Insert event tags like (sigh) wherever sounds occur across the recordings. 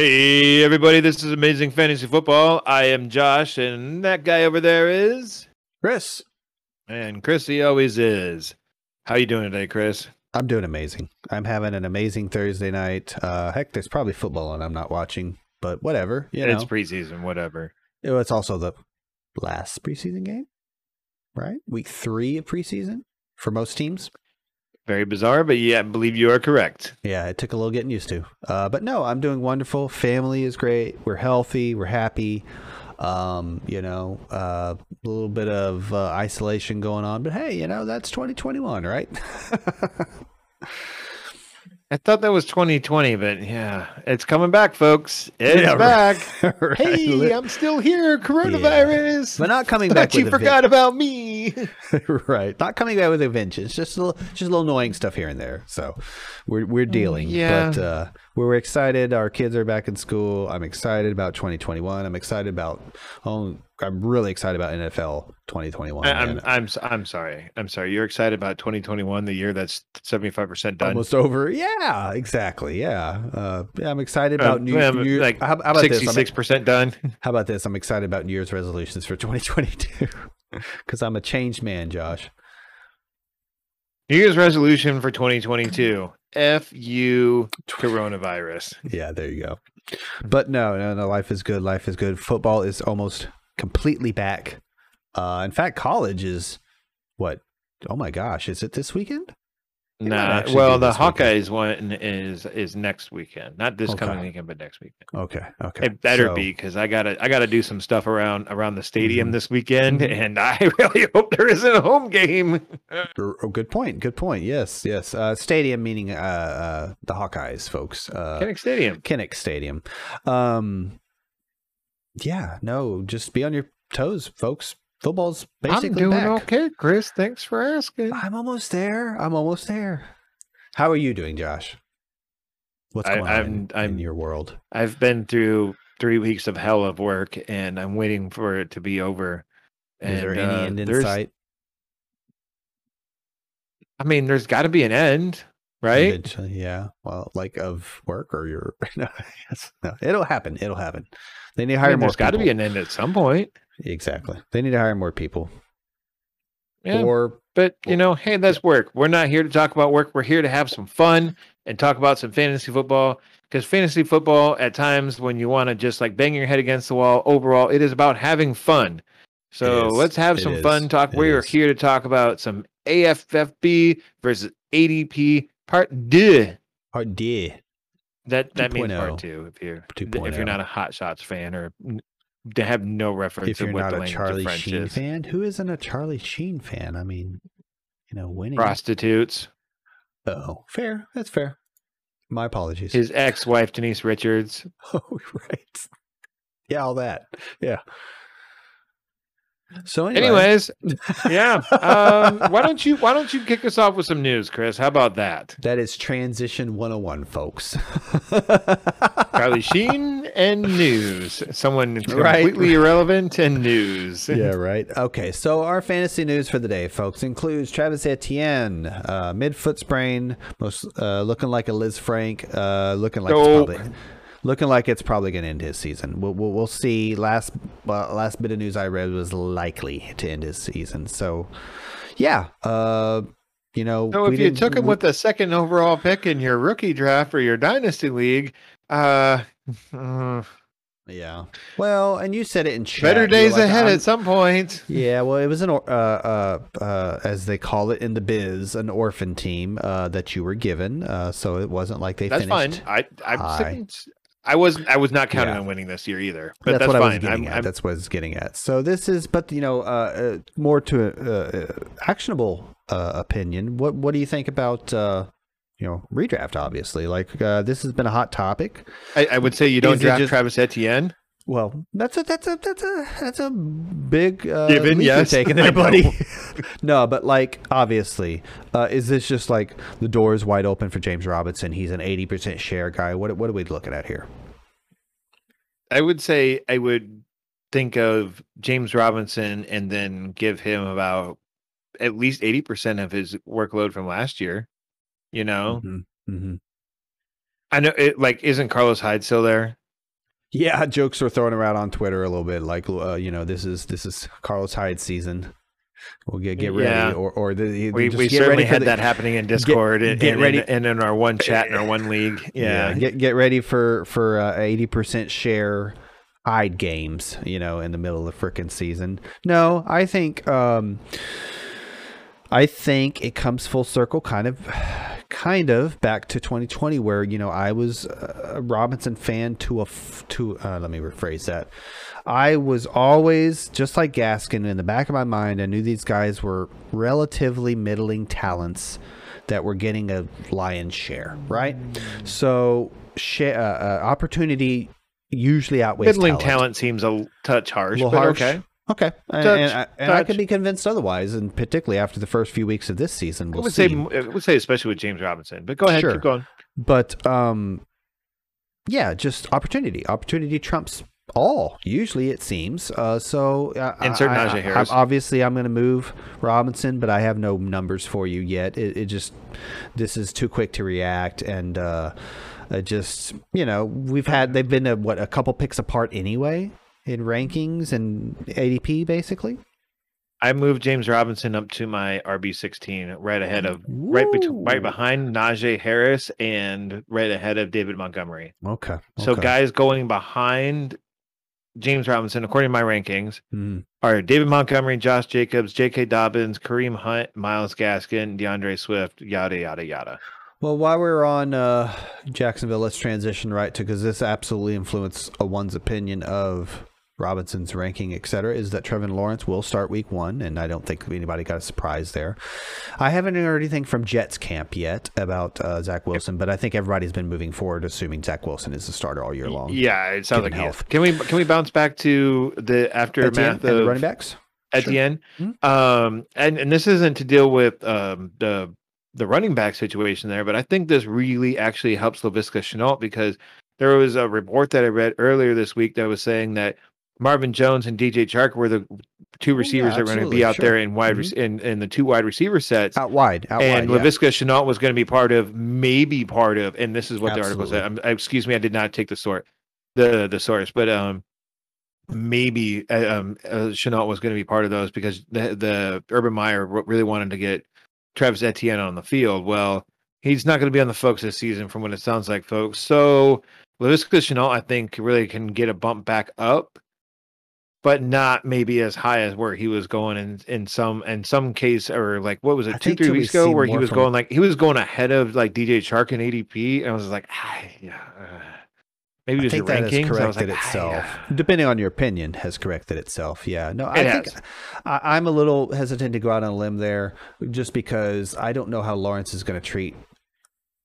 Hey, everybody, this is Amazing Fantasy Football. I am Josh, and that guy over there is. Chris, And Chris, he always is. How you doing today, Chris? I'm doing amazing. I'm having an amazing Thursday night. Uh, heck, there's probably football and I'm not watching, but whatever. You know, It's preseason, whatever. It's also the last preseason game, right? Week three of preseason for most teams. Very bizarre, but yeah, I believe you are correct. Yeah, it took a little getting used to. Uh, but no, I'm doing wonderful. Family is great. We're healthy. We're happy. Um, you know, uh, a little bit of uh, isolation going on, but hey, you know, that's 2021, right? (laughs) I thought that was 2020, but yeah, it's coming back, folks. It's Yeah, back. (laughs) right. Hey, I'm still here. Coronavirus. but not coming (laughs) Thought back you forgot about me. (laughs) right. Not coming back with a vengeance. Just a little, just a little annoying stuff here and there. So we're we're dealing. yeah. But uh, we're excited. Our kids are back in school. I'm excited about 2021. I'm excited about. Oh, I'm really excited about NFL 2021. I- I'm. I'm I'm sorry. I'm sorry. You're excited about 2021, the year that's 75% done. Almost over. Yeah, exactly. Yeah. Uh, yeah, I'm excited about Um, New, well, New like how, how about this? 66% done. (laughs) how about this? I'm excited about New Year's resolutions for (laughs) 2022 because I'm a changed man, Josh. New Year's resolution for 2022. F you coronavirus. (laughs) Yeah, there you go. But no, no, no. Life is good. Life is good. Football is almost completely back. Uh, in fact, college is what? Oh my gosh, is it this weekend? Might Nah, well, the this weekend. Hawkeyes one is is next weekend, not this coming weekend, but next weekend. Okay, okay. It better So- be because I gotta I gotta do some stuff around around the stadium Mhm. this weekend, Mhm. and I (laughs) really hope there isn't a home game. Oh, good point. Good point. Yes, yes. Uh, stadium meaning uh, uh, the Hawkeyes, folks. Uh, Kinnick Stadium. Kinnick Stadium. Um, yeah, no, just be on your toes, folks. Football's basically I'm doing back. okay, Chris. Thanks for asking. I'm almost there. I'm almost there. How are you doing, Josh? What's going on I'm- in, in I'm- your world? I've been through three weeks of hell of work, and I'm waiting for it to be over. Is there any uh, end in there's- sight? I mean, there's got to be an end, right? Eventually, yeah. Well, like of work or your (laughs) no, yes, no. It'll happen. It'll happen. They need to I hire mean, more. there's got to be an end at some point. exactly. They need to hire more people. Yeah, Or but you know, hey, that's work. We're not here to talk about work. We're here to have some fun and talk about some fantasy football. Because fantasy football, at times, when you want to just like bang your head against the wall, overall, it is about having fun. So let's have It some is. fun talk. It We are here to talk about some AFFB versus ADP Part Deux. or D. That that means 2.0. part oh. two if you're if 2.0. you're oh. not a Hot Shots fan or n- to have no reference If you're what not the a Charlie Sheen is. fan, who isn't a Charlie Sheen fan? I mean, you know, winning. Prostitutes. Oh, fair. That's fair. My apologies. His ex-wife Denise Richards. (laughs) Oh, right. Yeah, all that. Yeah. So anyway, Anyways, yeah. (laughs) Um, why don't you why don't you kick us off with some news, Chris? How about that? that is transition 101, folks. (laughs) Charlie Sheen and news. Someone Right. completely irrelevant and news. (laughs) yeah, right. Okay, so our fantasy news for the day, folks, includes Travis Etienne, uh, mid-foot sprain, most uh, looking like a Lisfranc, uh, looking like Nope. Looking like it's probably going to end his season. We'll, we'll, we'll see. Last well, last bit of news I read was likely to end his season. So, yeah, uh, you know, So if you took him we- with the second overall pick in your rookie draft or your dynasty league, uh, uh, (sighs) yeah, well, and you said it in chat. better days like, ahead I'm- at some point. Yeah, well, it was an uh, uh, uh, as they call it in the biz, an orphan team uh, that you were given. Uh, so it wasn't like they That's fine. I I'm sitting, I was I was not counting Yeah. on winning this year either. But That's, that's, what I was getting I'm, at. I'm, That's what I was getting at. So this is, but you know, uh, uh, more to uh, uh, actionable uh, opinion. What What do you think about? Uh, you know, redraft. Obviously, like uh, this has been a hot topic. I, I would say you don't Is draft just- Travis Etienne. Well, that's a that's a that's a that's a big uh, Given, yes. taking (laughs) there, buddy. (laughs) no, but like obviously, uh, is this just like the door is wide open for James Robinson? He's an eighty percent share guy. What what are we looking at here? I would say I would think of James Robinson and then give him about at least 80% of his workload from last year. You know, Mhm, mhm. I know it like isn't Carlos Hyde still there? Yeah, jokes were thrown around on Twitter a little bit, like uh, you know, this is this is Carlos Hyde season. We'll get get ready, Yeah. or or the, We, just we get certainly ready had the- that happening in Discord and, get and, ready- and in our one chat in our one league. (laughs) Yeah. get get ready for for uh, eighty percent share Hyde games. You know, in the middle of the frickin' season. No, I think um, I think it comes full circle, kind of, kind of back to 2020, where you know I was a Robinson fan to a f- to. Uh, let me rephrase that. I was always just like Gaskin in the back of my mind. I knew these guys were relatively middling talents that were getting a lion's share, right? So, share, uh, uh, opportunity usually outweighs Middling talent. talent seems a touch harsh, but harsh. okay. Okay, and, Touch, and I, and I could be convinced otherwise, and particularly after the first few weeks of this season, we'll would see. say I would say especially with James Robinson. But go ahead, Sure. keep going. But um, yeah, just opportunity. Opportunity trumps all. Usually, it seems. Uh, so uh, Insert I- I- Najee I- Harris. obviously, I'm going to move Robinson, but I have no numbers for you yet. It, it just this is too quick to react, and uh, just you know we've had they've been a, what a couple picks apart anyway in rankings and ADP basically. I moved James Robinson up to my RB sixteen, right ahead of right between right behind Najee Harris and right ahead of David Montgomery. Okay. So guys going behind James Robinson, according to my rankings, Mhm. are David Montgomery, Josh Jacobs, J.K. Dobbins, Kareem Hunt, Myles Gaskin, D'Andre Swift, yada yada yada. Well, while we're on uh, Jacksonville, let's transition right to because this absolutely influenced uh, one's opinion of Robinson's ranking, et cetera, is that Trevor Lawrence will start week one, and I don't think anybody got a surprise there. I haven't heard anything from Jets camp yet about uh, Zach Wilson, but I think everybody's been moving forward, assuming Zach Wilson is the starter all year long. Yeah, it sounds like health. Can we can we bounce back to the aftermath and the of running backs. Etienne? Mhm. Um, and and this isn't to deal with um the the running back situation there, but I think this really actually helps Laviska Shenault because there was a report that I read earlier this week that was saying that Marvin Jones and DJ Chark were the two receivers that were going to be out sure. Mm-hmm. there in wide rec- in, in the two wide receiver sets. Out wide, out and wide. yeah. Laviska Shenault was going to be part of, maybe part of, and this is what the article said. Absolutely. Um, excuse me, I did not take the sort, the the source, but um, maybe uh, um, uh, Shenault was going to be part of those because the the Urban Meyer really wanted to get Travis Etienne on the field. Well, he's not going to be on the folks this season, from what it sounds like, folks. So Laviska Shenault, I think, really can get a bump back up. But not maybe as high as where he was going in in some in some case or like what was I it two three weeks ago where he was going like he was going ahead of like DJ Chark and ADP and I was like ah, yeah uh, maybe it I was think that has rankings I was corrected like, ah, itself. yeah. Depending on your opinion, has corrected itself. Yeah, no, I It think. I, I'm a little hesitant to go out on a limb there, just because I don't know how Lawrence is going to treat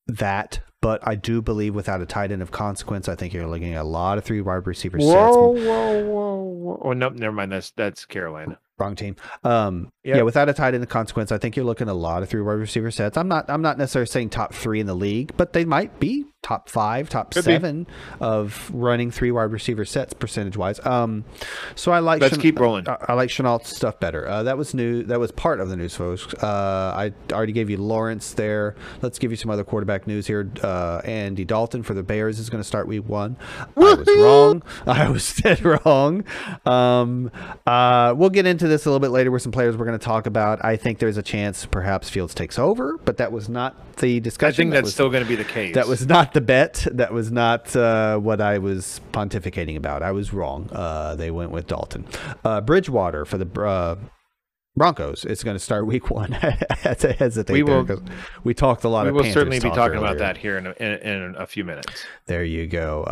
that. But I do believe without a tight end of consequence, I think you're looking at a lot of three wide receiver Whoa, sets. whoa, whoa, whoa! Oh no, never mind. That's that's Carolina. Wrong team. Um, Yep. Yeah, without a tight end of consequence, I think you're looking at a lot of three wide receiver sets. I'm not. I'm not necessarily saying top three in the league, but they might be top five, top Could be. seven of running three wide receiver sets percentage wise. Um, so I like. Let's Chan- keep rolling. I, I like Shenault's stuff better. Uh, that was new. That was part of the news, folks. Uh, I already gave you Lawrence there. Let's give you some other quarterback news here. Uh, Andy Dalton for the Bears is going to start week one. I was wrong. (laughs) I was dead wrong. Um, uh, we'll get into this a little bit later with some players we're going to talk about. I think there's a chance perhaps Fields takes over, but that was not the discussion. I think That that's was- still going to be the case. that was not the bet. That was not uh, what I was pontificating about. I was wrong. Uh, they went with Dalton. Uh, Bridgewater for the uh, Broncos is going to start (laughs) week one. I had to hesitate We will- we talked a lot we will Panthers certainly be talk talking about that here in a, in, in a few minutes. There you go.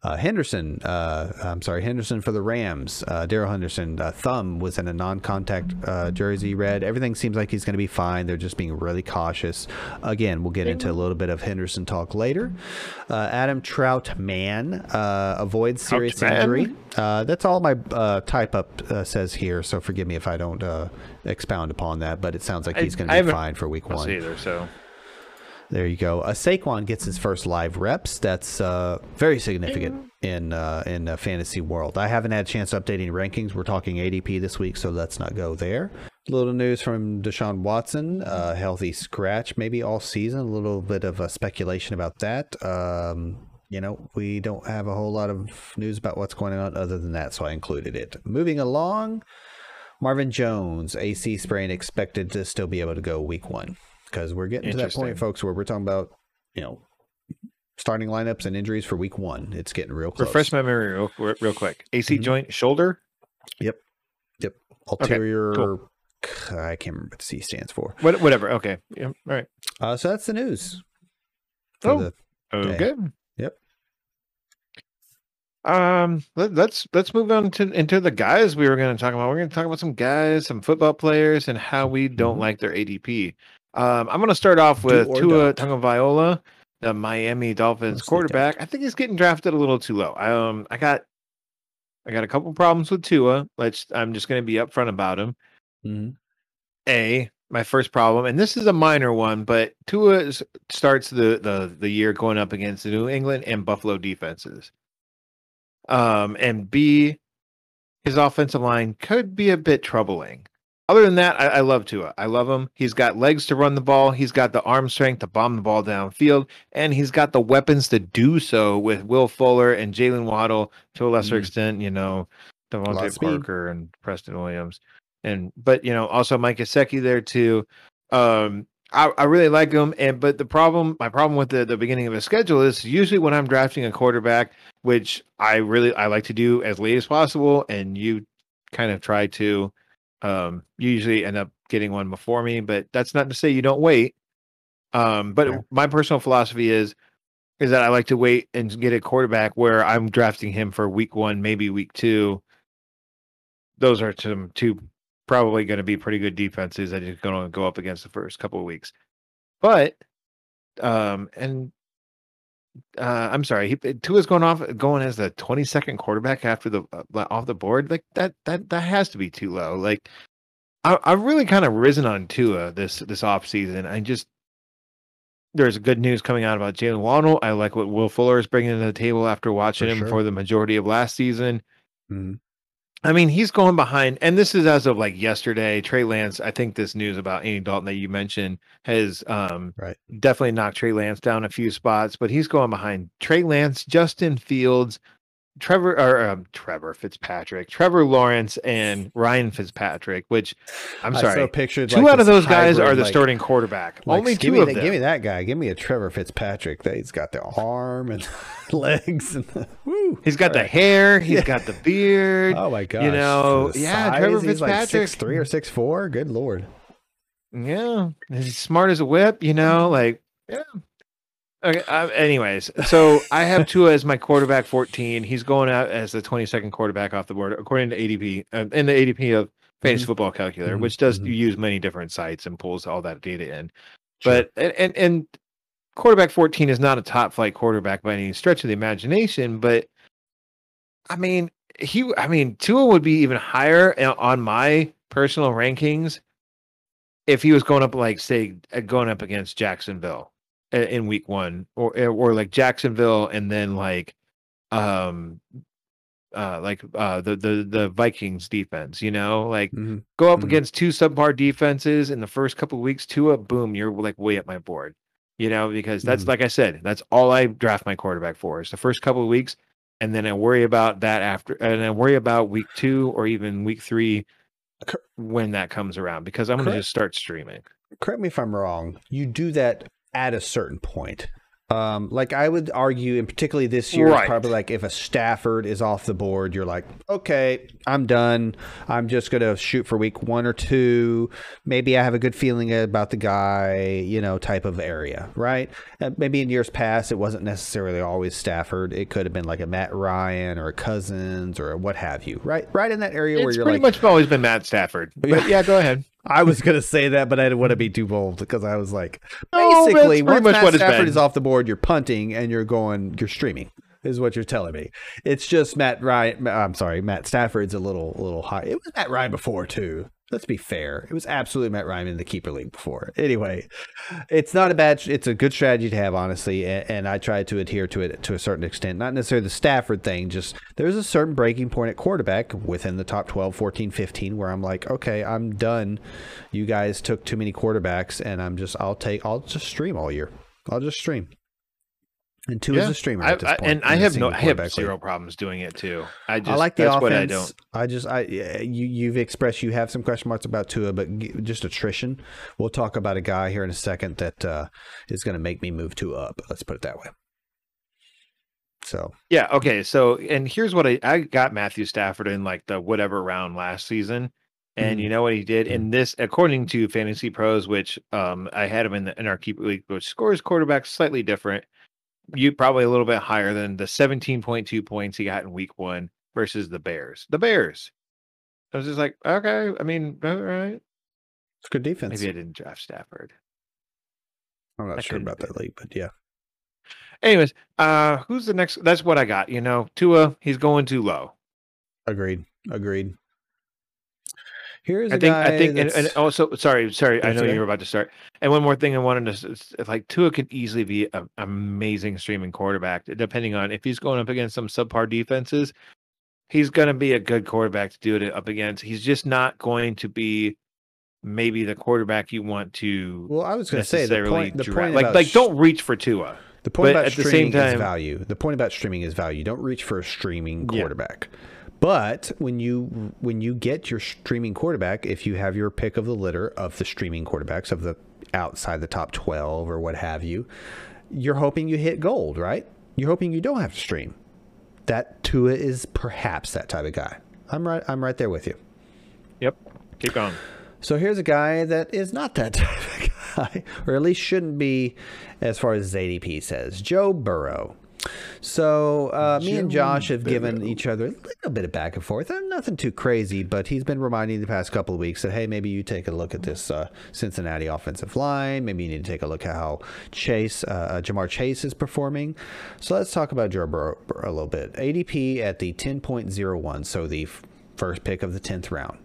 Uh, Henderson, uh, I'm sorry, Henderson for the Rams. Uh, Darrell Henderson, uh, thumb was in a non-contact uh, jersey. Red. Everything seems like he's going to be fine. They're just being really cautious. Again, we'll get into a little bit of Henderson talk later. Uh, Adam Trautman uh, avoids serious Trautman? injury. Uh, that's all my uh, type up uh, says here. So forgive me if I don't uh, expound upon that. But it sounds like he's going to be fine for week one. either. So There you go. Uh, Saquon gets his first live reps. That's uh, very significant in uh, in the fantasy world. I haven't had a chance to update any rankings. We're talking ADP this week, so let's not go there. Little news from Deshaun Watson, uh, healthy scratch maybe all season. A little bit of uh, speculation about that. Um, you know, we don't have a whole lot of news about what's going on other than that, so I included it. Moving along, Marvin Jones, AC sprain expected to still be able to go week one because we're getting to that point, folks, where we're talking about, you know, starting lineups and injuries for week one. It's getting real close. Refresh my memory real, real quick. AC Mhm. joint, shoulder, Yep. Yep. Ulterior. I can't remember what the C stands for. what, whatever. Okay. Yeah. All right. Uh, so that's the news. Oh. the- Okay. Yep. Um, let, let's let's move on to into the guys we were going to talk about. We're going to talk about some guys, some football players, and how we don't Mhm. like their ADP. Um, I'm going to start off with or Tua. Tagovailoa, the Miami Dolphins Mostly quarterback. I think he's getting drafted a little too low. I, um, I got, I got a couple problems with Tua. Let's. I'm just going to be upfront about him. Mhm. A, my first problem, and this is a minor one, but Tua is- starts the, the the year going up against the New England and Buffalo defenses. Um, and B, his offensive line could be a bit troubling. Other than that, I, I love Tua. I love him. He's got legs to run the ball. He's got the arm strength to bomb the ball downfield, and he's got the weapons to do so with Will Fuller and Jaylen Waddle to a lesser Mm. extent. You know, DeVante. Parker and Preston Williams, and but you know also Mike Gesicki there too. Um, I, I really like him, and but the problem, my problem with the the beginning of a schedule is usually when I'm drafting a quarterback, which I really I like to do as late as possible, and you kind of try to, um, you usually end up getting one before me, but that's not to say you don't wait. Um, but Fair. my personal philosophy is is that I like to wait and get a quarterback where I'm drafting him for week one, maybe week two. Those are some two probably going to be pretty good defenses that he's going to go up against the first couple of weeks. But um and uh I'm sorry, he Tua's going off going as the 22nd quarterback after the uh, off the board. Like that that that has to be too low. Like I I've really kind of risen on Tua this this off season. I just there's good news coming out about Jaylen Waddle. I like what Will Fuller is bringing to the table after watching For him sure. for the majority of last season. Mhm. I mean, he's going behind, and this is as of like yesterday. Trey Lance, I think this news about Andy Dalton that you mentioned has um, Right. definitely knocked Trey Lance down a few spots, but he's going behind Trey Lance, Justin Fields, Trevor or um, Trevor Fitzpatrick, Trevor Lawrence, and (laughs) Ryan Fitzpatrick. Which I'm I so sorry, pictured two like out of those guys are the like- starting quarterback. like, Only give two me of that, them. Give me that guy. Give me a Trevor Fitzpatrick. That he's got the arm and (laughs) legs and the, woo. He's got the hair. (laughs) He's Yeah. got the beard. Oh my gosh! You know, yeah, size, Trevor Fitzpatrick. six three or six four. Good lord! Yeah, he's smart as a whip, you know, like yeah. Okay. Uh, anyways, so I have Tua as my quarterback 14. He's going out as the 22nd quarterback off the board, according to ADP, uh, in the ADP of Fantasy Mhm. Football Calculator, Mhm, which does mhm. use many different sites and pulls all that data in. Sure. But and, and and quarterback 14 is not a top flight quarterback by any stretch of the imagination, but I mean, he I mean, Tua would be even higher uh, on my personal rankings if he was going up like say uh, going up against Jacksonville in week 1 or eh, or like Jacksonville and then like um uh like uh the the the Vikings defense, you know, like Mhm. go up Mhm. against two subpar defenses in the first couple of weeks, Tua, boom, you're like way up my board. You know, because that's Mhm. like I said, that's all I draft my quarterback for is the first couple of weeks, and then I worry about that after, and I worry about week two or even week three when that comes around because I'm going to just start streaming. Correct me if I'm wrong. You do that at a certain point. Um, like I would argue, and particularly this year, Right. probably like if a Stafford is off the board, you're like, okay, I'm done. I'm just gonna shoot for week one or two. Maybe I have a good feeling about the guy, you know, type of area, right? Uh, maybe in years past, it wasn't necessarily always Stafford. It could have been like a Matt Ryan or a Cousins or what have you, right? Right in that area where you're pretty like, much always been Matt Stafford. But yeah, go ahead. I was gonna say that, but I didn't want to be too bold because I was like, No, basically, once much Matt what Stafford is off the board, you're punting and you're going, you're streaming. Is what you're telling me. It's just Matt Ryan. I'm sorry, Matt Stafford's a little, a little high. It was Matt Ryan before too. Let's be fair. It was absolutely Matt Ryan in the keeper league before. Anyway, it's not a bad. It's a good strategy to have, honestly, and, and I try to adhere to it to a certain extent. Not necessarily the Stafford thing. Just there's a certain breaking point at quarterback within the top 12, 14, 15 where I'm like, okay, I'm done. You guys took too many quarterbacks, and I'm just, I'll take, I'll just stream all year. I'll just stream. And two is a streamer I, at this I- and in I a have no, I have zero league. problems doing it too. I just I like the that's offense. what I don't. I just, I, you, you've expressed you have some question marks about Tua, but just attrition. We'll talk about a guy here in a second that uh, is going to make me move Tua up. Let's put it that way. So Yeah. Okay. So, and here's what I I got Matthew Stafford in like the whatever round last season, and Mhm. you know what he did in this, according to Fantasy Pros, which um I had him in the in our keeper league, which scores quarterback slightly different. You probably a little bit higher than the 17.2 points he got in Week One versus the Bears. The Bears. I was just like, okay. I mean, all right. it's good defense. Maybe I didn't draft Stafford. I'm not I sure about that league, but yeah. Anyways, uh, who's the next? That's what I got. You know, Tua, he's going too low. Agreed. Agreed. Here's I think I think and, also oh, sorry sorry I know you were about to start and one more thing I wanted to s- s- it's like Tua could easily be an amazing streaming quarterback depending on if he's going up against some subpar defenses he's going to be a good quarterback to do it up against he's just not going to be maybe the quarterback you want to well, I was going to say the point. The point like like don't reach for Tua The point But about at the streaming same is value. The point about streaming is value. Don't reach for a streaming Yeah. But when you when you get your streaming quarterback, if you have your pick of the litter of the streaming quarterbacks of the outside the top 12 or what have you, you're hoping you hit gold, right? You're hoping you don't have to stream. That Tua is perhaps that type of guy. I'm right I'm right there with you. yep keep going So here's a guy that is not that (laughs) type of guy, or at least shouldn't be, as far as his ADP says. Joe Burrow. So uh, me and Josh have given each other a little bit of back and forth. Nothing too crazy, but he's been reminding the past couple of weeks that hey, maybe you take a look at this uh, Cincinnati offensive line. Maybe you need to take a look at how Chase, uh, uh, Ja'Marr Chase, is performing. So let's talk about Joe Burrow a little bit. ADP at the 10.01, so the f- first pick of the 10th round.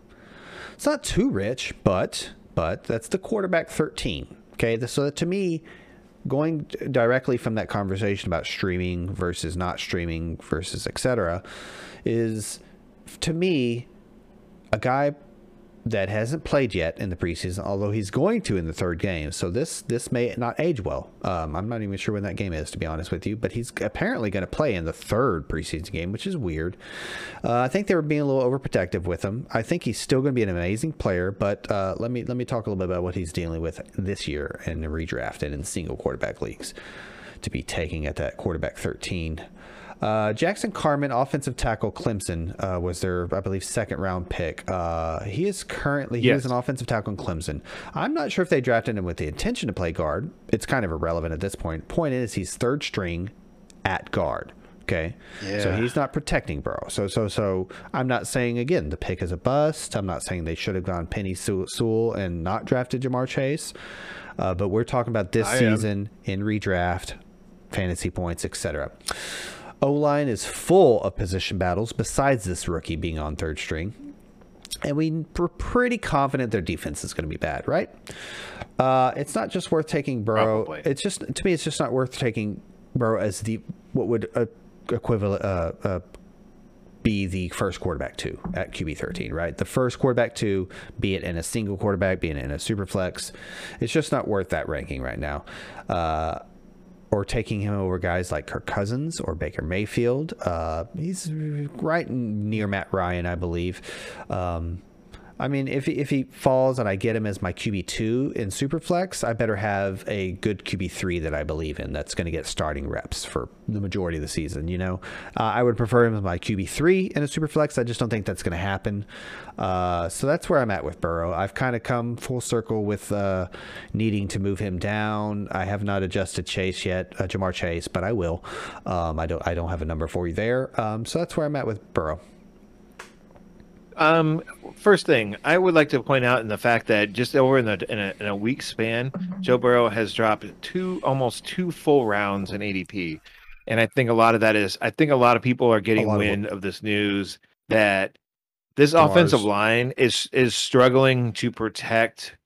It's not too rich, but but that's the quarterback 13. Okay, so to me, going directly from that conversation about streaming versus not streaming versus etc., is to me a guy that hasn't played yet in the preseason, although he's going to in the third game. So this this may not age well. Um, I'm not even sure when that game is, to be honest with you. But he's apparently going to play in the third preseason game, which is weird. Uh, I think they were being a little overprotective with him. I think he's still going to be an amazing player, but uh, let me let me talk a little bit about what he's dealing with this year in the redraft and in single quarterback leagues to be taking at that quarterback 13. Uh, Jackson Carman, offensive tackle, Clemson, uh, was their, I believe, second round pick. Uh, he is currently he is an offensive tackle in Clemson. I'm not sure if they drafted him with the intention to play guard. It's kind of irrelevant at this point. Point is, he's third string at guard. Okay, so he's not protecting Burrow. So so so I'm not saying again the pick is a bust. I'm not saying they should have gone Penei Sewell and not drafted Ja'Marr Chase. Uh, but we're talking about this I am. season in redraft, fantasy points, etc. O line is full of position battles besides this rookie being on third string. And we- we're pretty confident their defense is going to be bad, right? Uh, it's not just worth taking Burrow. Probably. It's just to me, it's just not worth taking Burrow as the what would uh, equivalent uh, uh, be the first quarterback two at QB thirteen, right? The first quarterback two, be it in a single quarterback, be it in a super flex, it's just not worth that ranking right now. Or taking him over guys like Kirk Cousins or Baker Mayfield. Uh, he's right near Matt Ryan, I believe. Um, I mean, if if he falls and I get him as my QB two in Superflex, I better have a good QB three that I believe in. That's going to get starting reps for the majority of the season. You know, uh, I would prefer him as my QB three in a Superflex. I just don't think that's going to happen. Uh, so that's where I'm at with Burrow. I've kind of come full circle with uh, needing to move him down. I have not adjusted Chase yet, uh, Ja'Marr Chase, but I will. Um, I don't I don't have a number for you there. Um, so that's where I'm at with Burrow. Um, first thing I would like to point out in the fact that just over in the in a, in a week span, Joe Burrow has dropped two almost two full rounds in ADP, and I think a lot of that is I think a lot of people are getting lot of wind of this news that this Mars. offensive line is is struggling to protect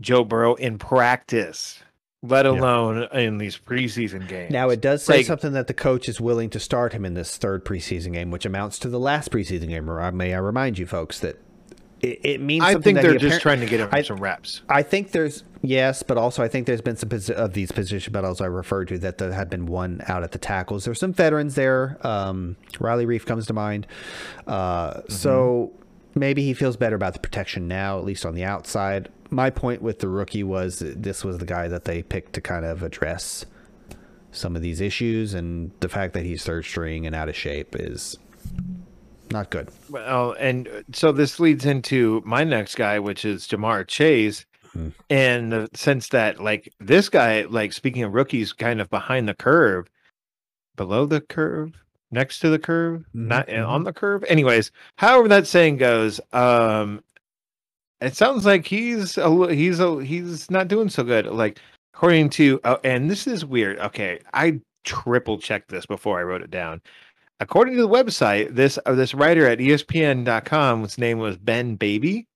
Joe Burrow in practice, let alone in these preseason games. Now it does say Like- something that the coach is willing to start him in this third preseason game, which amounts to the last preseason game. Or May I remind you folks that it, it means. I think they're just trying to get him I- some reps. I think there's yes, but also I think there's been some of these position battles I referred to that had been won out at the tackles. There's some veterans there. Um, Riley Reiff comes to mind. Uh, So maybe he feels better about the protection now, at least on the outside. My point with the rookie was this was the guy that they picked to kind of address some of these issues, and the fact that he's third string and out of shape is not good. Well, and uh, so this leads into my next guy, which is Ja'Marr Chase. Hmm. In the sense that, like, this guy, like, speaking of rookies, kind of behind the curve, below the curve, next to the curve, Mhm, not mhm. on the curve. Anyways, however that saying goes, um, it sounds like he's a he's a he's not doing so good. Like, according to, uh, and this is weird. Okay, I triple checked this before I wrote it down. According to the website, this uh, this writer at ESPN.com, his name was Ben Baby.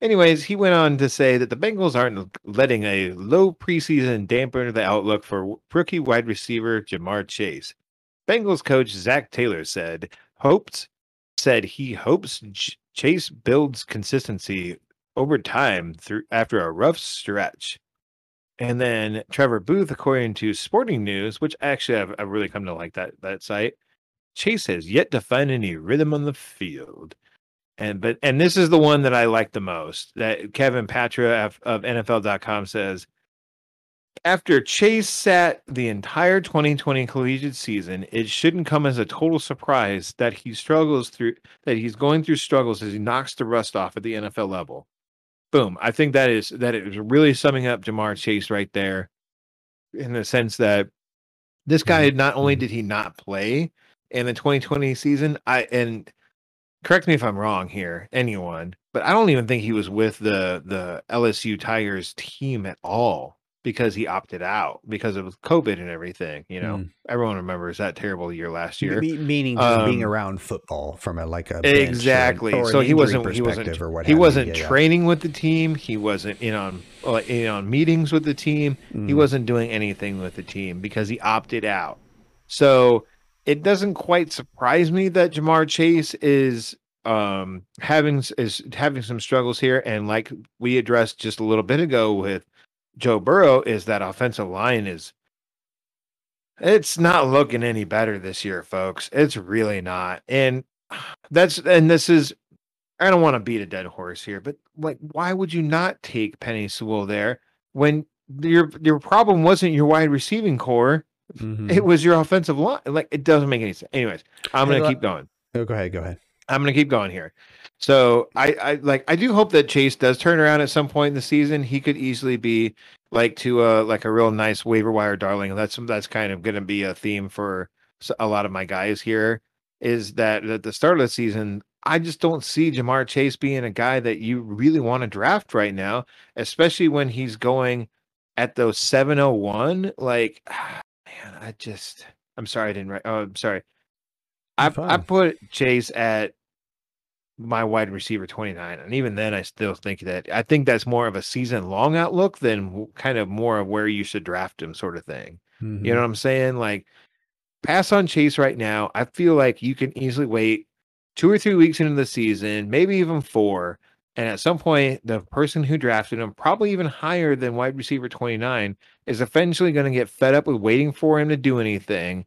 Anyways, he went on to say that the Bengals aren't letting a low preseason dampen the outlook for rookie wide receiver Jamar Chase. Bengals coach Zac Taylor said hoped said he hopes Ch- Chase builds consistency over time through after a rough stretch. And then Trevor Booth, according to Sporting News, which actually I've, I've really come to like that that site, Chase has yet to find any rhythm on the field. And but and this is the one that I like the most. That Kevin Patra of, of NFL.com says after Chase sat the entire 2020 collegiate season, it shouldn't come as a total surprise that he struggles through that he's going through struggles as he knocks the rust off at the NFL level. Boom. I think that is that is really summing up Ja'Marr Chase right there in the sense that this guy mm-hmm. not only mm-hmm. did he not play in the 2020 season, I and correct me if I'm wrong here, anyone, but I don't even think he was with the the LSU Tigers team at all because he opted out because of COVID and everything. You know, Mm. everyone remembers that terrible year last year. Me- meaning just being Um, around football from a like a bench or an- Exactly. or so he wasn't. He wasn't. or what he wasn't Yeah, yeah. training with the team. He wasn't in on in on meetings with the team. He Mm. wasn't doing anything with the team because he opted out. So it doesn't quite surprise me that Ja'Marr Chase is um having is having some struggles here and like we addressed just a little bit ago with Joe Burrow is that offensive line is it's not looking any better this year folks it's really not and that's and this is I don't want to beat a dead horse here but like why would you not take Penei Sewell there when your your problem wasn't your wide receiving corps Mhm. it was your offensive line like it doesn't make any sense anyways I'm going to let- keep going Oh, go ahead. Go ahead. I'm gonna keep going here. So I, I like I do hope that Chase does turn around at some point in the season. He could easily be like to a like a real nice waiver wire darling. That's that's kind of gonna be a theme for a lot of my guys here. Is that at the start of the season, I just don't see Ja'Marr Chase being a guy that you really want to draft right now, especially when he's going at those 701. Like, (sighs) man, I just I'm sorry I didn't write. Oh, I'm sorry. I, I put Chase at my wide receiver 29 and even then i still think that i think that's more of a season long outlook than kind of more of where you should draft him sort of thing. Mm-hmm. you know what i'm saying? Like pass on chase right now. I feel like you can easily wait two or three weeks into the season maybe even four and at some point the person who drafted him probably even higher than wide receiver 29 is eventually going to get fed up with waiting for him to do anything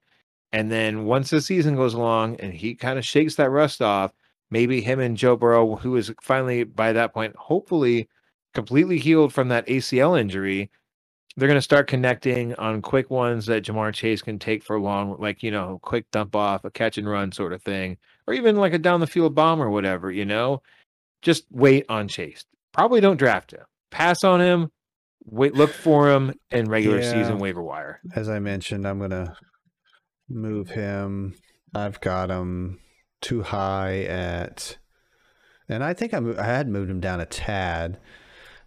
and then once the season goes along and he kind of shakes that rust off, maybe him and Joe Burrow, who is finally by that point, hopefully completely healed from that ACL injury, they're going to start connecting on quick ones that Ja'Marr Chase can take for long, like, you know, quick dump off, a catch and run sort of thing, or even like a down the field bomb or whatever, you know? Just wait on Chase. Probably don't draft him. Pass on him. Wait, look for him in regular Yeah. season waiver wire. As I mentioned, I'm gonna move him. I've got him too high at, and I think I mo- I had moved him down a tad.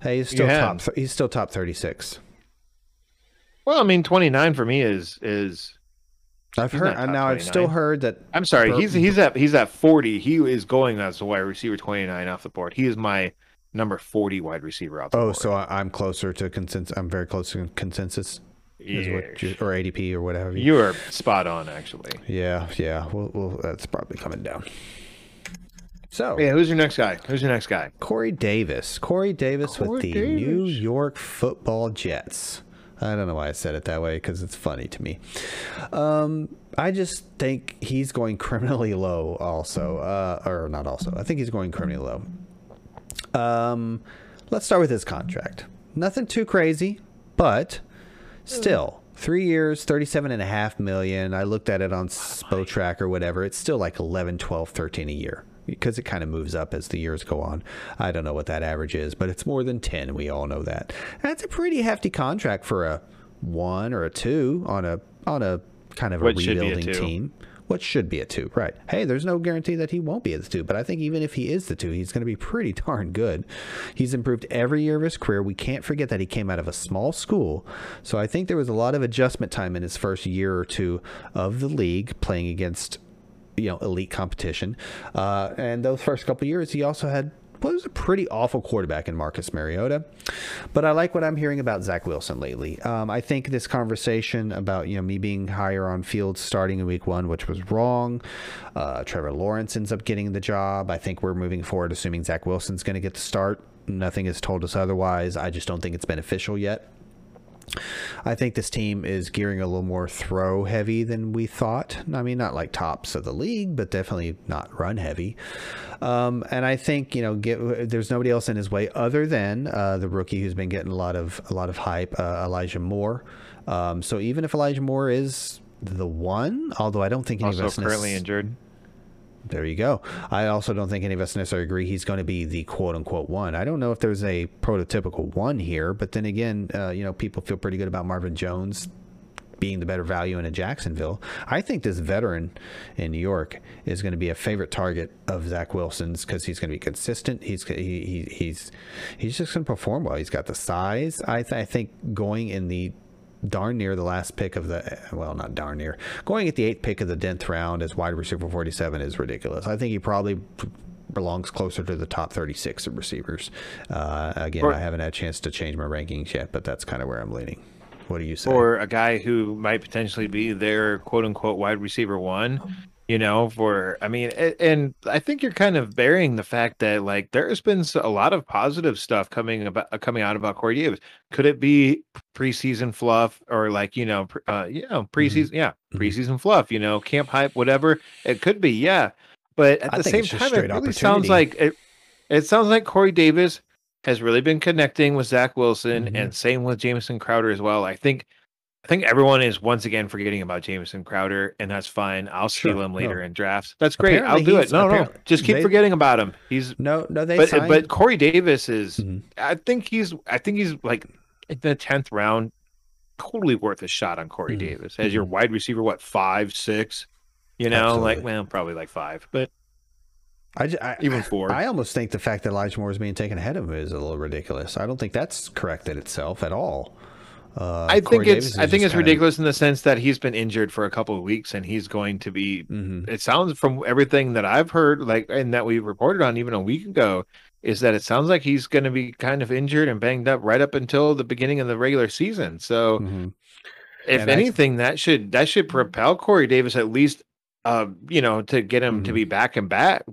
Hey, he's still top. th- He's still top 36. Well, I mean, 29 for me is is I've heard now. I've still heard that. I'm sorry, Bur- he's he's at he's at 40. He is going as a wide receiver 29 off the board. He is my number 40 wide receiver out the Oh, board. so I, I'm closer to consensus. I'm very close to consensus, is what or ADP or whatever. you are spot on actually. Yeah, yeah. Well, well, that's probably coming down. So Yeah, who's your next guy? Who's your next guy? Corey Davis. Corey Davis Corey with the Davis. New York Football Jets. I don't know why I said it that way because it's funny to me. Um, I just think he's going criminally low. Also, uh, or not also. I think he's going criminally low. Um, let's start with his contract. Nothing too crazy, but still three years 37 and a half million. I looked at it on spotrac or whatever. It's still like 11 12 13 a year because it kind of moves up as the years go on. I don't know what that average is but it's more than 10 we all know that. That's a pretty hefty contract for a one or a two on a on a kind of a What should be a rebuilding two. team what should be a two? Right. Hey there's no guarantee that he won't be a two but i think even if he is the two he's going to be pretty (laughs) darn good. He's improved every year of his career. We can't forget that he came out of a small school so i think there was a lot of adjustment time in his first year or two of the league playing against you know elite competition. Uh, and those first couple years he also had was a pretty awful quarterback in Marcus Mariota, but I like what I'm hearing about Zach Wilson lately. Um, I think this conversation about you know me being higher on Fields starting in Week One, which was wrong. Uh, Trevor Lawrence ends up getting the job. I think we're moving forward, assuming Zach Wilson's going to get the start. Nothing has told us otherwise. I just don't think it's beneficial yet. I think this team is gearing a little more throw heavy than we thought. I mean, not like tops of the league, but definitely not run heavy. Um, and I think you know, get, there's nobody else in his way other than uh, the rookie who's been getting a lot of a lot of hype, uh, Elijah Moore. Um, so even if Elijah Moore is the one, although I don't think any of Also us nec- currently injured. There you go. I also don't think any of us necessarily agree he's going to be the quote unquote one. I don't know if there's a prototypical one here, but then again, uh, you know, people feel pretty good about Marvin Jones being the better value in a Jacksonville. I think this veteran in New York is going to be a favorite target of Zach Wilson's because he's going to be consistent. He's he, he, he's he's just going to perform well. He's got the size. I, th- I think going in the darn near the last pick of the well not darn near going at the eighth pick of the 10th round as wide receiver 47 is ridiculous i think he probably belongs closer to the top 36 of receivers uh, again Or- i haven't had a chance to change my rankings yet but that's kind of where i'm leaning what do you say or a guy who might potentially be their quote unquote wide receiver one. You know, for I mean, and I think you're kind of bearing the fact that like there's been a lot of positive stuff coming about coming out about Corey Davis. Could it be preseason fluff or like you know, uh, you know, preseason, yeah, Mhm. preseason fluff. You know, camp hype, whatever. It could be, yeah. But at I the same time, it really sounds like it. It sounds like Corey Davis has really been connecting with Zach Wilson, Mhm. and same with Jameson Crowder as well. I think, I think everyone is once again forgetting about Jameson Crowder, and that's fine. I'll steal him later no. in drafts. That's great. I'll do it. No, no, apparently- just keep they- forgetting about him. He's no no they but signed but Corey Davis is. Mhm. I think he's. I think he's like the tenth round. Totally worth a shot on Corey Mhm. Davis as your Mhm. wide receiver. What five, six? You know, like well, probably like five, but I, ju- I, even four. I almost think the fact that Elijah Moore is being taken ahead of him is a little ridiculous. I don't think that's correct in itself at all. Uh, I think it's I think it's kind of- ridiculous in the sense that he's been injured for a couple of weeks and he's going to be Mhm. it sounds from everything that I've heard like and that we reported on even a week ago is that it sounds like he's going to be kind of injured and banged up right up until the beginning of the regular season. So Mhm. if And anything that should that should propel Corey Davis at least uh you know to get him to Mhm. be back and back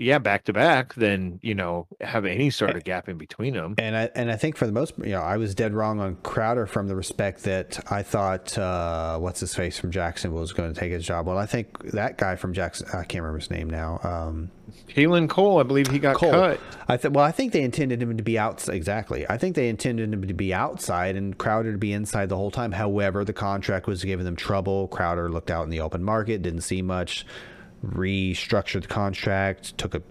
yeah back to back then you know have any sort of gap in between them. And I and I think for the most, you know, I was dead wrong on Crowder from the respect that I thought uh, what's his face from Jacksonville was going to take his job. Well, I think that guy from Jackson, I can't remember his name now. Um, Keelan Cole, I believe he got Cole. cut. I th- well, I think they intended him to be out exactly. I think they intended him to be outside and Crowder to be inside the whole time. However, the contract was giving them trouble. Crowder looked out in the open market, didn't see much, restructured the contract, took a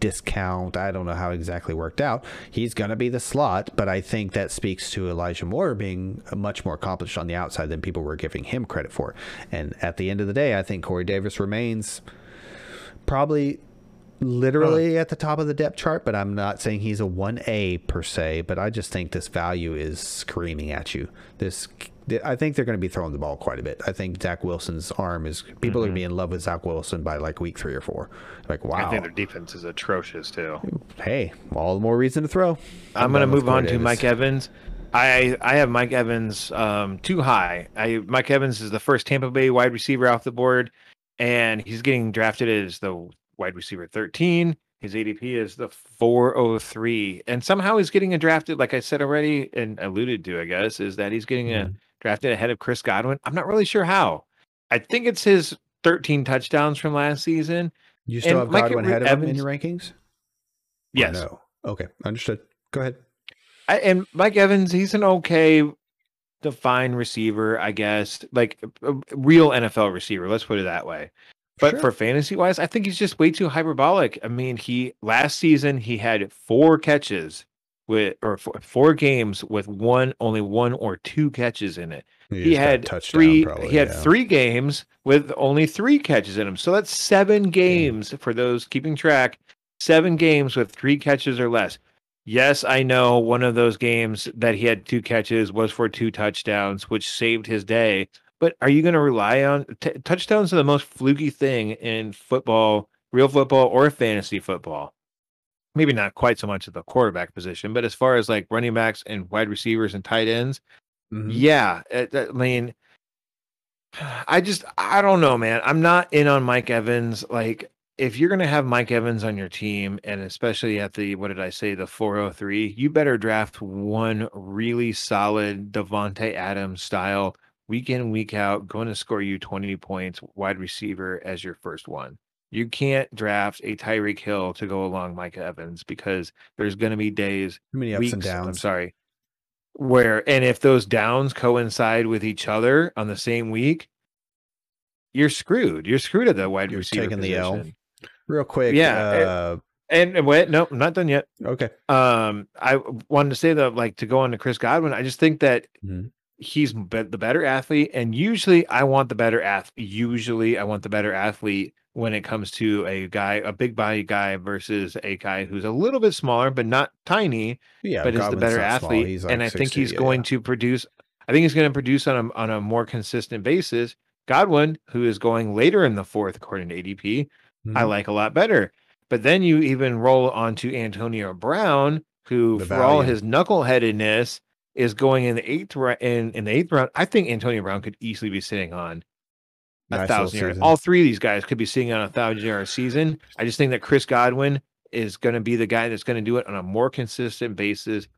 discount. I don't know how exactly worked out. He's going to be the slot, but I think that speaks to Elijah Moore being much more accomplished on the outside than people were giving him credit for. And at the end of the day, I think Corey Davis remains probably literally at the top of the depth chart, but I'm not saying he's a 1A per se, but I just think this value is screaming at you. This I think they're going to be throwing the ball quite a bit. I think Zach Wilson's arm is people are going to be in love with Zach Wilson by like week 3 or 4. Like, wow, I think their defense is atrocious too. Hey, all the more reason to throw. I'm going to move on to Mike Evans. I I have Mike Evans um, too high. I Mike Evans is the first Tampa Bay wide receiver off the board, and he's getting drafted as the wide receiver 13. His ADP is the 403. And somehow he's getting a drafted, like I said already, and alluded to, I guess, is that he's getting a Mhm. Drafted ahead of Chris Godwin. I'm not really sure how. I think it's his 13 touchdowns from last season. You still And have Godwin ahead of him in your rankings? Yes. No. Okay, understood. Go ahead. I, and Mike Evans, he's an okay defined receiver, I guess, like a, a real NFL receiver. Let's put it that way. But Sure. for fantasy wise, I think he's just way too hyperbolic. I mean, he last season he had four catches with or four, four games with one only one or two catches in it. He a had three. probably, he had yeah. three games with only three catches in them. So that's seven games for those keeping track. Seven games with three catches or less. Yes, I know one of those games that he had two catches was for two touchdowns, which saved his day. But are you going to rely on t- touchdowns? Are the most fluky thing in football, real football or fantasy football. Maybe not quite so much at the quarterback position, but as far as like running backs and wide receivers and tight ends, Mhm. yeah, it- I mean, I just I don't know, man. I'm not in on Mike Evans. Like, if you're gonna have Mike Evans on your team, and especially at the what did I say, the 403, you better draft one really solid Davante Adams style week in week out, going to score you 20 points, wide receiver as your first one. You can't draft a Tyreek Hill to go along Mike Evans because there's going to be days Too many ups weeks, and I'm sorry. Where and if those downs coincide with each other on the same week, you're screwed. You're screwed at the wide You're receiver taking the L. position. Real quick. Yeah, Uh, And, and wait, no, I'm not done yet. okay. Um, I wanted to say that, like, to go on to Chris Godwin, I just think that Mhm. he's the better athlete, and usually I want the better athlete. Usually, I want the better athlete when it comes to a guy, a big body guy versus a guy who's a little bit smaller but not tiny, Yeah, but is the better athlete. He's and like I think he's yeah, going yeah. to produce. I think he's going to produce on a on a more consistent basis. Godwin, who is going later in the fourth according to ADP, I Mhm. like a lot better. But then you even roll onto Antonio Brown, who The for all his knuckleheadedness is going in the eighth in, in the eighth round. I think Antonio Brown could easily be sitting on a Nice thousand yards. All three of these guys could be sitting on a thousand yard season. I just think that Chris Godwin is going to be the guy that's going to do it on a more consistent basis.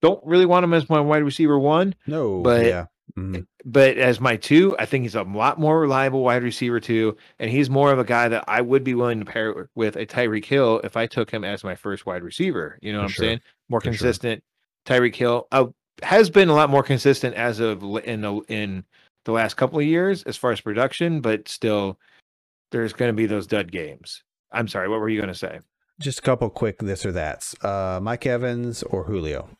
Don't really want him as my wide receiver one, No, but- yeah. Mhm. but as my two, I think he's a lot more reliable wide receiver too, and he's more of a guy that I would be willing to pair with a Tyreek Hill if I took him as my first wide receiver. You know For what I'm sure. saying? More For sure. consistent. Tyreek Hill uh, has been a lot more consistent as of in the in the last couple of years as far as production, but still, there's going to be those dud games. I'm sorry, what were you going to say? Just a couple quick this or that's. Uh, Mike Evans or Julio?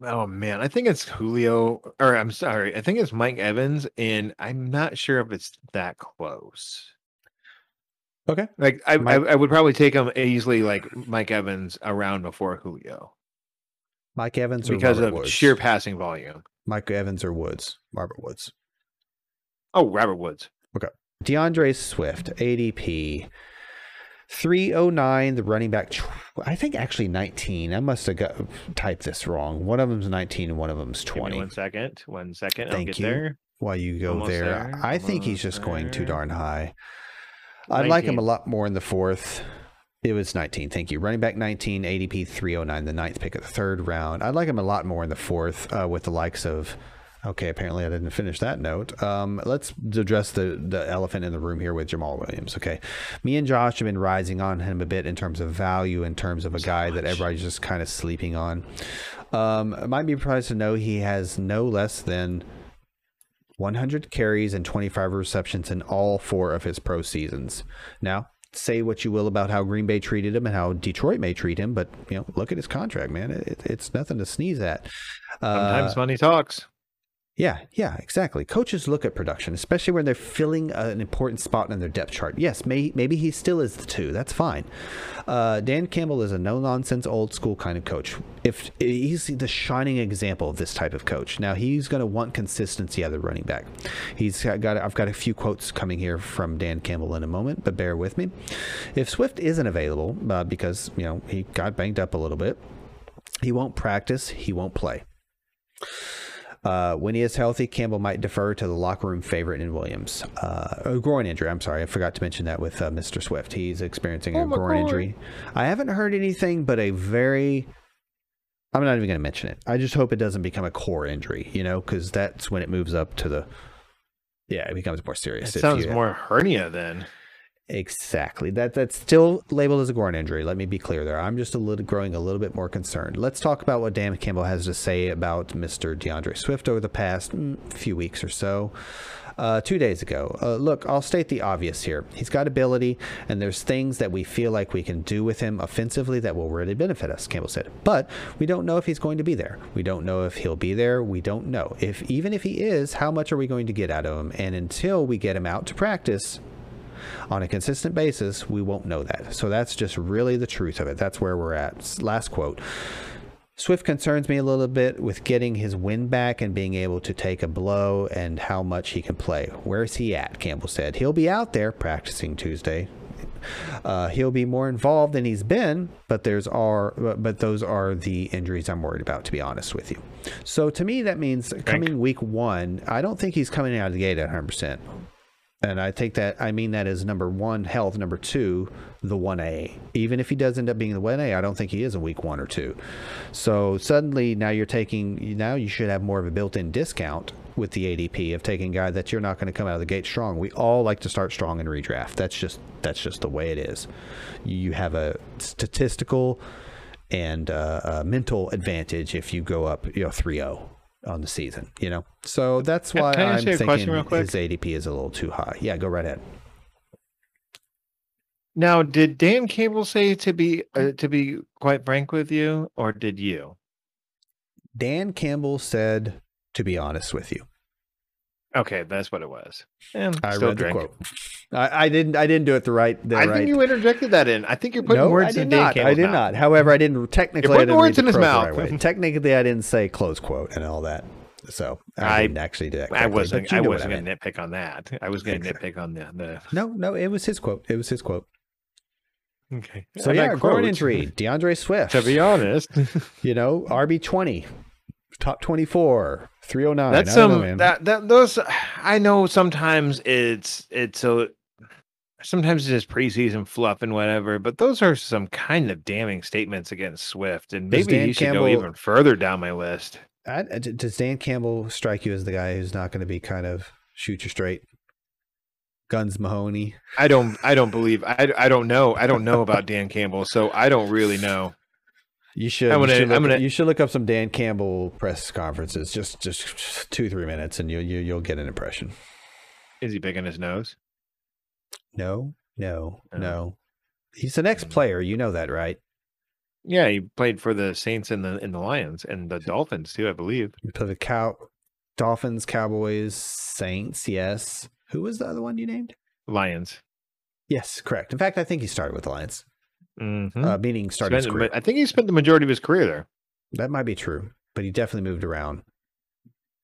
Oh man, I think it's Julio, or I'm sorry, I think it's Mike Evans, and I'm not sure if it's that close. Okay. Like I, I, I would probably take him easily, like Mike Evans, around before Julio Mike Evans or because Robert of Woods? sheer passing volume. Mike Evans or Woods? Robert Woods. Oh, Robert Woods. Okay. D'Andre Swift, ADP 309, the running back. tw- I think actually 19. I must have got typed this wrong. One of them's 19 and one of them's Give me 20. one second. One second. I'll Thank get you. there. While you go Almost there, there, I think he's almost just going too darn high. I'd like him a lot more in the fourth. It was 19. Thank you. Running back 19, ADP 309, the ninth pick of the third round. I'd like him a lot more in the fourth uh, with the likes of. Okay, apparently I didn't finish that note. Um, let's address the, the elephant in the room here with Jamaal Williams. Okay. Me and Josh have been rising on him a bit in terms of value, in terms of a guy that everybody's just kind of sleeping on. Um, it might be surprised to know he has no less than 100 carries and 25 receptions in all four of his pro seasons. Now, say what you will about how Green Bay treated him and how Detroit may treat him, but you know, look at his contract, man. It, it's nothing to sneeze at. Sometimes Uh, money talks. Yeah, yeah, exactly. Coaches look at production, especially when they're filling an important spot in their depth chart. Yes, may, maybe he still is the two. That's fine. Uh, Dan Campbell is a no nonsense, old school kind of coach. If he's the shining example of this type of coach. Now he's going to want consistency out of the running back. He's got. I've got a few quotes coming here from Dan Campbell in a moment, but bear with me. If Swift isn't available uh, because you know he got banged up a little bit, he won't practice. He won't play. Uh, when he is healthy, Campbell might defer to the locker room favorite in Williams. Uh, a groin injury. I'm sorry, I forgot to mention that with uh, Mr. Swift. He's experiencing Oh a groin God. injury. I haven't heard anything but a very. I'm not even going to mention it. I just hope it doesn't become a core injury, you know, because that's when it moves up to the. Yeah, it becomes more serious. It sounds you- more hernia then. Exactly. That that's still labeled as a groin injury. Let me be clear there. I'm just a little growing a little bit more concerned. Let's talk about what Dan Campbell has to say about Mr. D'Andre Swift over the past mm, few weeks or so. Uh, two days ago. Uh, look, I'll state the obvious here. He's got ability, and there's things that we feel like we can do with him offensively that will really benefit us, Campbell said. But we don't know if he's going to be there. We don't know if he'll be there. We don't know. If even if he is, how much are we going to get out of him? And until we get him out to practice, on a consistent basis, we won't know that. So that's just really the truth of it. That's where we're at. Last quote. Swift concerns me a little bit with getting his wind back and being able to take a blow and how much he can play. Where's he at? Campbell said. He'll be out there practicing Tuesday. Uh, he'll be more involved than he's been, but there's are but those are the injuries I'm worried about, to be honest with you. So to me, that means coming week one, I don't think he's coming out of the gate at 100. percent and I think that, I mean that as number one, health. Number two, the 1A. Even if he does end up being the 1A, I don't think he is a week one or two. So suddenly now you're taking, now you should have more of a built in discount with the ADP of taking a guy that you're not going to come out of the gate strong. We all like to start strong in redraft. That's just, that's just the way it is. You have a statistical and uh, uh, mental advantage if you go up, you know, 3 0 on the season, you know? So that's why can I I'm ask you a thinking question real quick? his ADP is a little too high. Yeah, go right ahead. Now, did Dan Campbell say to be uh, to be quite frank with you, or did you? Dan Campbell said, to be honest with you. Okay, that's what it was. And I still read drink. the quote. I, I didn't I didn't do it the right the I right think you interjected that in. I think you're putting no, words in Dan not. Campbell's I did mouth. not. However, I didn't technically You're I didn't words read in his the quote the mouth. right. Technically, I didn't say close quote and all that. So I, I- didn't actually do that. I wasn't. but you I wasn't meant. going to nitpick on that. I was going to Exactly. nitpick on the the. No, no, it was his quote. It was his quote. Okay. So And I yeah, groin quote, injury. D'Andre Swift. To be honest, (laughs) you know, RB twenty, top twenty four, three oh nine. that's some that that those. I know sometimes it's it's a. Sometimes it's just preseason fluff and whatever, but those are some kind of damning statements against Swift, and maybe Dan he should Campbell- go even further down my list. I, uh, I- does Dan Campbell strike you as the guy who's not going to be kind of shoot you straight? Guns Mahoney. I don't. I don't believe. I. I don't know. I don't know about Dan Campbell, so I don't really know. You should. I'm you gonna- should look, gonna- you should look up some Dan Campbell press conferences. Just just two three minutes, and you you you'll get an impression. Is he big on his nose? No, no, No. no. He's the next Mm. player. You know that, right? Yeah, he played for the Saints and the and the Lions and the Dolphins too, I believe. You play the cow, Dolphins, Cowboys, Saints. Yes. Who was the other one you named? Lions. Yes, correct. In fact, I think he started with the Lions. Mm-hmm. Uh, meaning started his Spent- career. I think he spent the majority of his career there. That might be true, but he definitely moved around.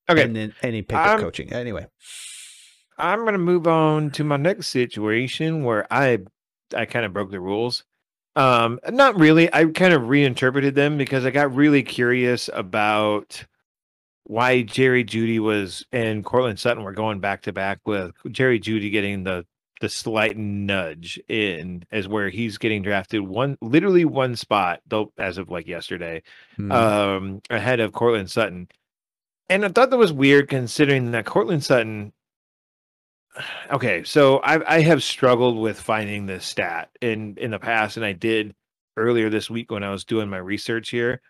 Okay, And then and he picked up I'm- coaching. Anyway, I'm gonna move on to my next situation where I I kind of broke the rules. Um, not really. I kind of reinterpreted them because I got really curious about why Jerry Jeudy was and Courtland Sutton were going back to back with Jerry Jeudy getting the the slight nudge in as where he's getting drafted one literally one spot though as of like yesterday hmm, um, ahead of Courtland Sutton. And I thought that was weird considering that Courtland Sutton. (sighs) Okay, so I, I have struggled with finding this stat in in the past, and I did earlier this week when I was doing my research here,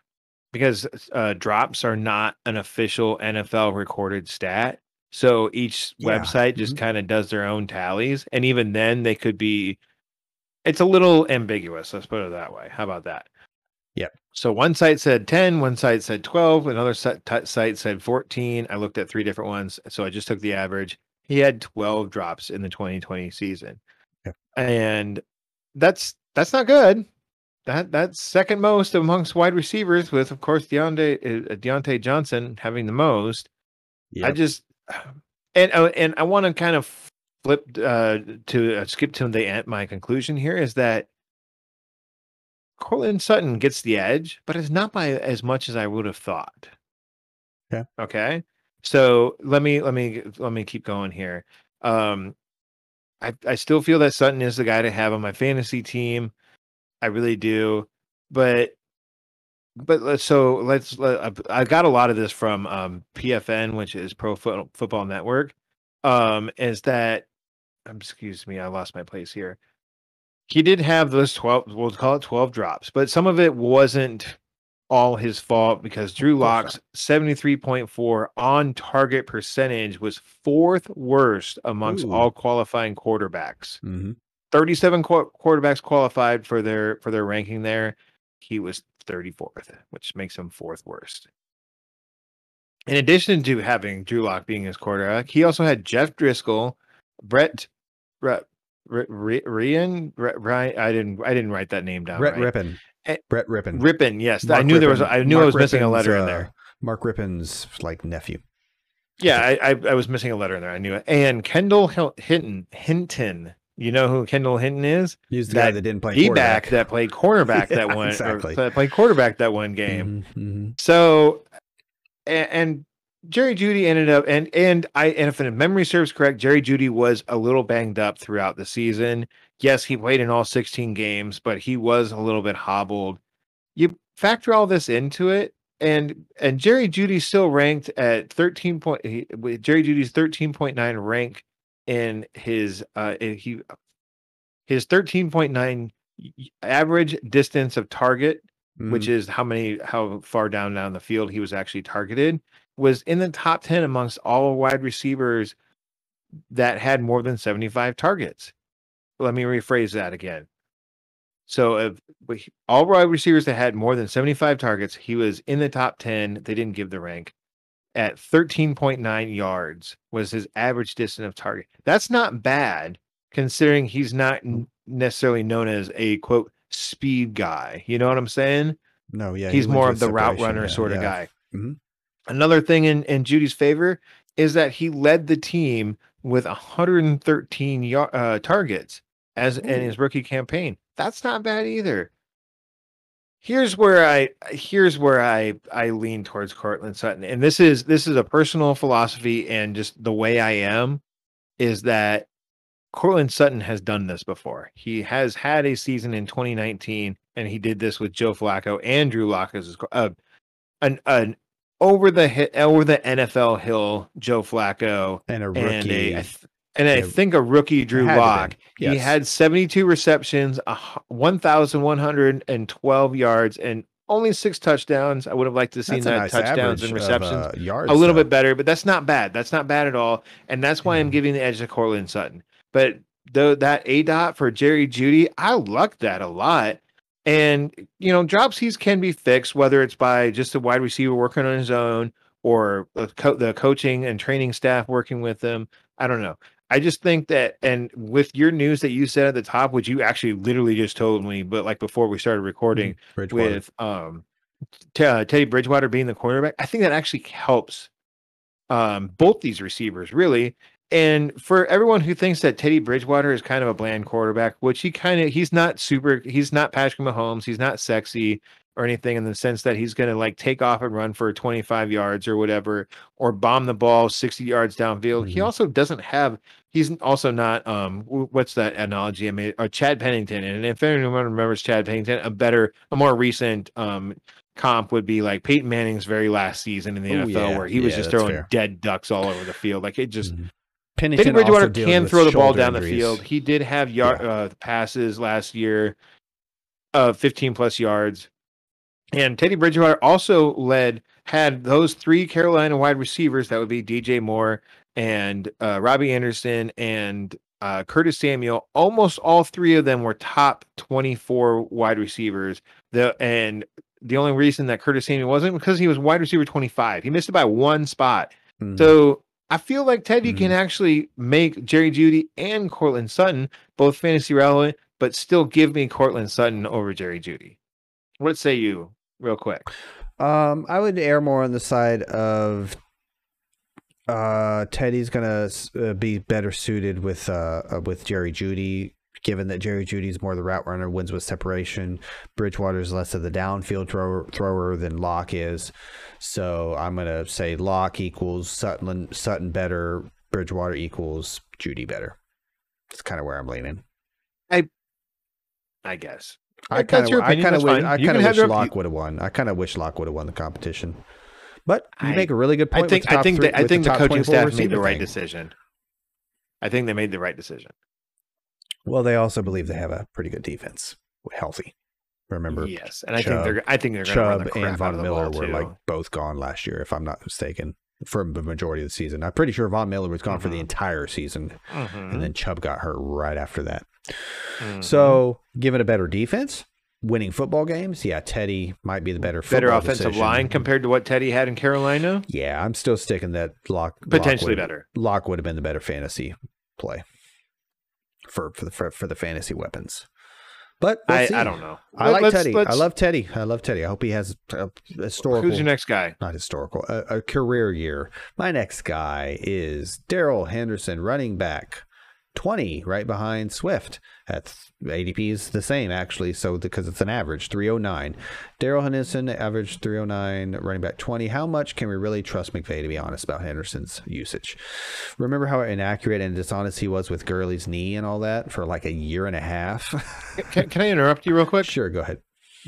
because uh, drops are not an official NFL recorded stat. So each Yeah, website just mhm. kind of does their own tallies, and even then they could be. It's a little ambiguous. Let's put it that way. How about that? Yep. So one site said 10, one site said 12, another site, said 14. I looked at three different ones. So I just took the average. He had 12 drops in the 2020 season. Yeah. And that's that's not good. That that's second most amongst wide receivers with of course Diontae uh, Diontae Johnson having the most. I just and uh, and I want to kind of flip uh, to uh, skip to the end. My conclusion here is that Courtland Sutton gets the edge, but it's not by as much as I would have thought. Okay. Okay. So let me let me let me keep going here. Um, I I still feel that Sutton is the guy to have on my fantasy team. I really do, but but so let's let, I got a lot of this from um, PFN, which is Pro Foot, Football Network. Um, is that um, excuse me, I lost my place here. He did have those twelve, we'll call it twelve drops, but some of it wasn't all his fault because Drew Lock's 73.4 on target percentage was fourth worst amongst Ooh. all qualifying quarterbacks. Mm-hmm. 37 qu- quarterbacks qualified for their for their ranking there. He was 34th, which makes him fourth worst. In addition to having Drew Lock being his quarterback, he also had Jeff Driskel, Brett, Brett Ryan. I didn't. I didn't write that name down. Brett right. Rypien. Eh, Brett Rypien. Rypien. Yes, Mark I knew Rypien. there was. I knew Mark I was missing a letter uh, in there. Mark Rypien's like nephew. Yeah, I, I, I was missing a letter in there. I knew it. And Kendall Hinton Hinton you know who Kendall Hinton is? He's the that guy that didn't play D back that played cornerback (laughs) yeah, that one exactly. that played quarterback that one game. Mm-hmm, mm-hmm. So and, and, Jerry Jeudy ended up and and I and if memory serves correct, Jerry Jeudy was a little banged up throughout the season. Yes, he played in all 16 games, but he was a little bit hobbled. You factor all this into it, and and Jerry Jeudy still ranked at 13 point. He, Jerry Jeudy's 13.9 rank in his uh he his 13.9 average distance of target mm. which is how many how far down down the field he was actually targeted was in the top 10 amongst all wide receivers that had more than 75 targets. Let me rephrase that again. So if all wide receivers that had more than 75 targets he was in the top 10 they didn't give the rank at 13.9 yards was his average distance of target. That's not bad considering he's not necessarily known as a quote speed guy. You know what I'm saying? No, yeah. He's he more of the route runner yeah, sort of yeah. guy. Mm-hmm. Another thing in, in Jeudy's favor is that he led the team with 113 y- uh, targets as Ooh. in his rookie campaign. That's not bad either here's where I here's where I I lean towards Courtland Sutton, and this is this is a personal philosophy and just the way I am is that Courtland Sutton has done this before. He has had a season in 2019, and he did this with Joe Flacco and Drew Lock as uh, an an over the over the NFL hill Joe Flacco and a rookie and a, and I think a rookie Drew Lock. Yes. He had 72 receptions, 1,112 yards, and only six touchdowns. I would have liked to see that nice touchdowns and receptions of, uh, yards, a little though. bit better, but that's not bad. That's not bad at all. And that's why I'm giving the edge to Courtland Sutton. But though that A dot for Jerry Jeudy, I lucked that a lot. And you know, dropsies can be fixed, whether it's by just a wide receiver working on his own or co- the coaching and training staff working with them. I don't know. I just think that, and with your news that you said at the top, which you actually literally just told me, but like before we started recording mm-hmm. with um, t- uh, Teddy Bridgewater being the quarterback, I think that actually helps um, both these receivers really. And for everyone who thinks that Teddy Bridgewater is kind of a bland quarterback, which he kind of he's not super, he's not Patrick Mahomes, he's not sexy, or anything in the sense that he's going to like take off and run for 25 yards or whatever, or bomb the ball 60 yards downfield. Mm-hmm. He also doesn't have, he's also not, um, what's that analogy I made? Or uh, Chad Pennington. And if anyone remembers Chad Pennington, a better, a more recent, um, comp would be like Peyton Manning's very last season in the Ooh, NFL, yeah. where he was yeah, just throwing fair. dead ducks all over the field. Like it just, mm-hmm. Pennington Bridgewater can throw the ball down injuries. the field. He did have yard yeah. uh, passes last year, uh, 15 plus yards. And Teddy Bridgewater also led, had those three Carolina wide receivers that would be DJ Moore and uh, Robbie Anderson and uh, Curtis Samuel. Almost all three of them were top 24 wide receivers. The and the only reason that Curtis Samuel wasn't because he was wide receiver 25. He missed it by one spot. Mm-hmm. So I feel like Teddy mm-hmm. can actually make Jerry Jeudy and Courtland Sutton both fantasy relevant, but still give me Courtland Sutton over Jerry Jeudy. What say you? Real quick? Um, I would err more on the side of uh, Teddy's gonna uh, be better suited with uh, uh with Jerry Jeudy, given that Jerry Jeudy's more the route runner, wins with separation. Bridgewater's less of the downfield thrower, thrower than Lock is. So I'm going to say Lock equals Sutton, Sutton better, Bridgewater equals Jeudy better. That's kind of where I'm leaning. I, I guess. I kind of, I kind of, wish. I kind of wish your- Lock would have won. I kind of wish Lock would have won the competition. But you I- make a really good point. I think the I think three, the, I think the, top coaching staff made the right thing. decision. I think they made the right decision. Well, they also believe they have a pretty good defense, healthy. Remember, yes, and I Chubb- think they're I think they're Chubb the and Von Miller were too. like both gone last year, if I'm not mistaken, for the majority of the season. I'm pretty sure Von Miller was gone for the Mhm. entire season, Mhm, and then Chubb got hurt right after that. Mhm. So, given a better defense, winning football games, yeah, Teddy might be the better better offensive decision. line compared to what Teddy had in Carolina. Yeah, I'm still sticking that Lock Potentially Lock would- better. Lock would have been the better fantasy play for for the for, for the fantasy weapons. But I. I don't know. I like Let's- Teddy. I let's- love Teddy. I love Teddy. I hope he has a historical. Who's your next guy? not historical, a, a career year. My next guy is Darrell Henderson, running back, 20, right behind Swift. At ADP is the same, actually, so because it's an average, 309. Darrell Henderson, average 309, running back 20. How much can we really trust McVay, to be honest, about Henderson's usage? Remember how inaccurate and dishonest he was with Gurley's knee and all that for like a year and a half? Can, can I interrupt you real quick? (laughs) sure, go ahead.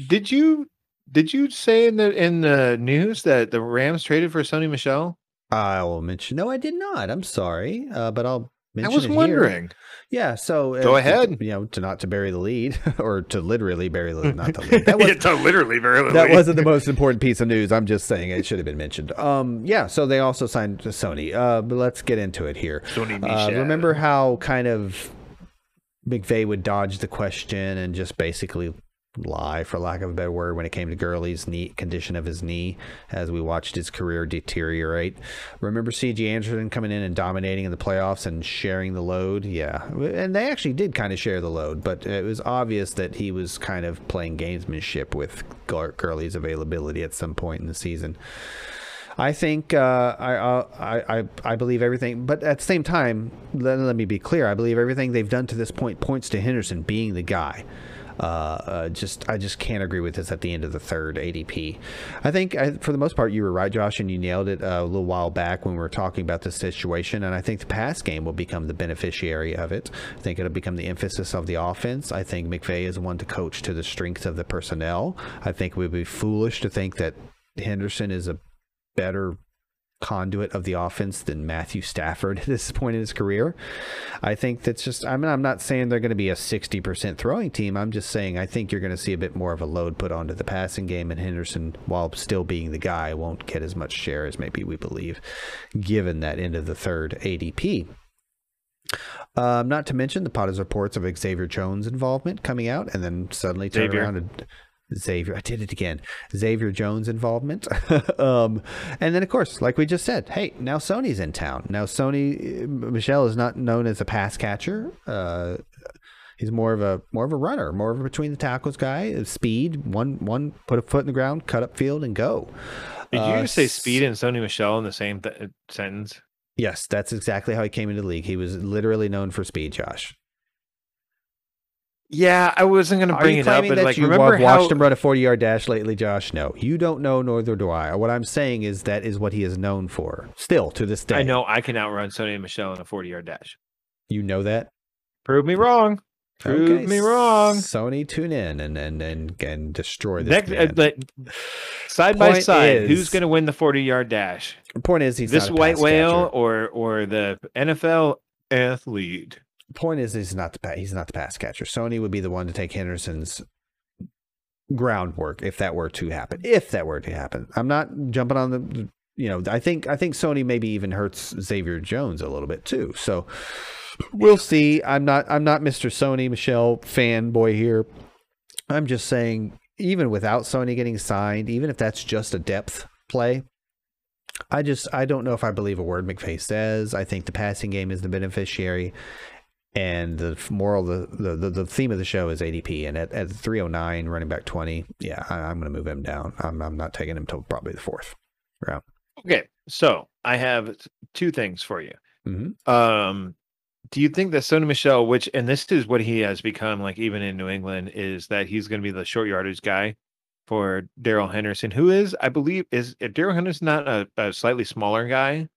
Did you did you say in the in the news that the Rams traded for Sony Michel? I will mention. No, I did not. I'm sorry, uh, but I'll I was it here. wondering. Yeah, so Go uh, ahead. You know, to not to bury the lead (laughs) or to literally bury the not the lead. (laughs) That was It's a literally very that wasn't the most important piece of news. I'm just saying it should have been mentioned. Um, yeah. So they also signed to Sony. Uh, but let's get into it here. Sony. Uh, remember how kind of McVay would dodge the question and just basically lie, for lack of a better word, when it came to Gurley's knee condition of his knee as we watched his career deteriorate. Remember C.J. Anderson coming in and dominating in the playoffs and sharing the load? Yeah, and they actually did kind of share the load, but it was obvious that he was kind of playing gamesmanship with Gur- Gurley's availability at some point in the season. I think uh, I, uh, I I I believe everything, but at the same time, let, let me be clear. I believe everything they've done to this point points to Henderson being the guy. Uh, uh, just I just can't agree with this at the end of the third ADP. I think I, for the most part you were right, Josh, and you nailed it uh, a little while back when we were talking about this situation. And I think the pass game will become the beneficiary of it. I think it'll become the emphasis of the offense. I think McVay is one to coach to the strength of the personnel. I think we'd be foolish to think that Henderson is a better conduit of the offense than Matthew Stafford (laughs) at this point in his career. I think that's just I mean I'm not saying they're going to be a 60% throwing team. I'm just saying I think you're going to see a bit more of a load put onto the passing game and Henderson while still being the guy won't get as much share as maybe we believe given that end of the third ADP. Um, not to mention the Potters reports of Xavier Jones' involvement coming out, and then suddenly turn Xavier. around and Xavier. I did it again. Xavier Jones' involvement, (laughs) um, and then of course, like we just said, hey, now Sony's in town. Now Sony Michel is not known as a pass catcher. Uh, he's more of a more of a runner, more of a between the tackles guy. Speed, one one put a foot in the ground, cut up field, and go. Did you Uh, just say Speed and Sony Michel in the same th- sentence? Yes, that's exactly how he came into the league. He was literally known for speed, Josh. Yeah, I wasn't going to bring you it up, but that like, you remember have watched how him run a 40 yard dash lately, Josh? No, you don't know, neither do I. What I'm saying is that is what he is known for. Still to this day. I know I can outrun Sony and Michelle in a 40 yard dash. You know that? Prove me wrong. Prove Okay, me wrong. Sony, tune in and and and, and destroy this Next, uh, man. like, side by side, is- who's going to win the 40 yard dash? The point is, he's this not a white pass whale catcher. or or the NFL athlete? Point is, he's not the pa- he's not the pass catcher. Sony would be the one to take Henderson's groundwork if that were to happen. If that were to happen, I'm not jumping on the. You know, I think I think Sony maybe even hurts Xavier Jones a little bit too. So we'll see. I'm not I'm not Mr. Sony Michel fanboy here. I'm just saying, even without Sony getting signed, even if that's just a depth play, I just I don't know if I believe a word McVay says. I think the passing game is the beneficiary, and the moral the the, the, the theme of the show is ADP. And at, at 309, running back 20, yeah, I, I'm going to move him down. I'm I'm not taking him till probably the fourth round. Okay, so I have two things for you. Mhm. Um, Do you think that Sony Michel, which and this is what he has become, like even in New England, is that he's going to be the short yardage guy for Darrell Henderson, who is, I believe, is Darrell Henderson not a, a slightly smaller guy?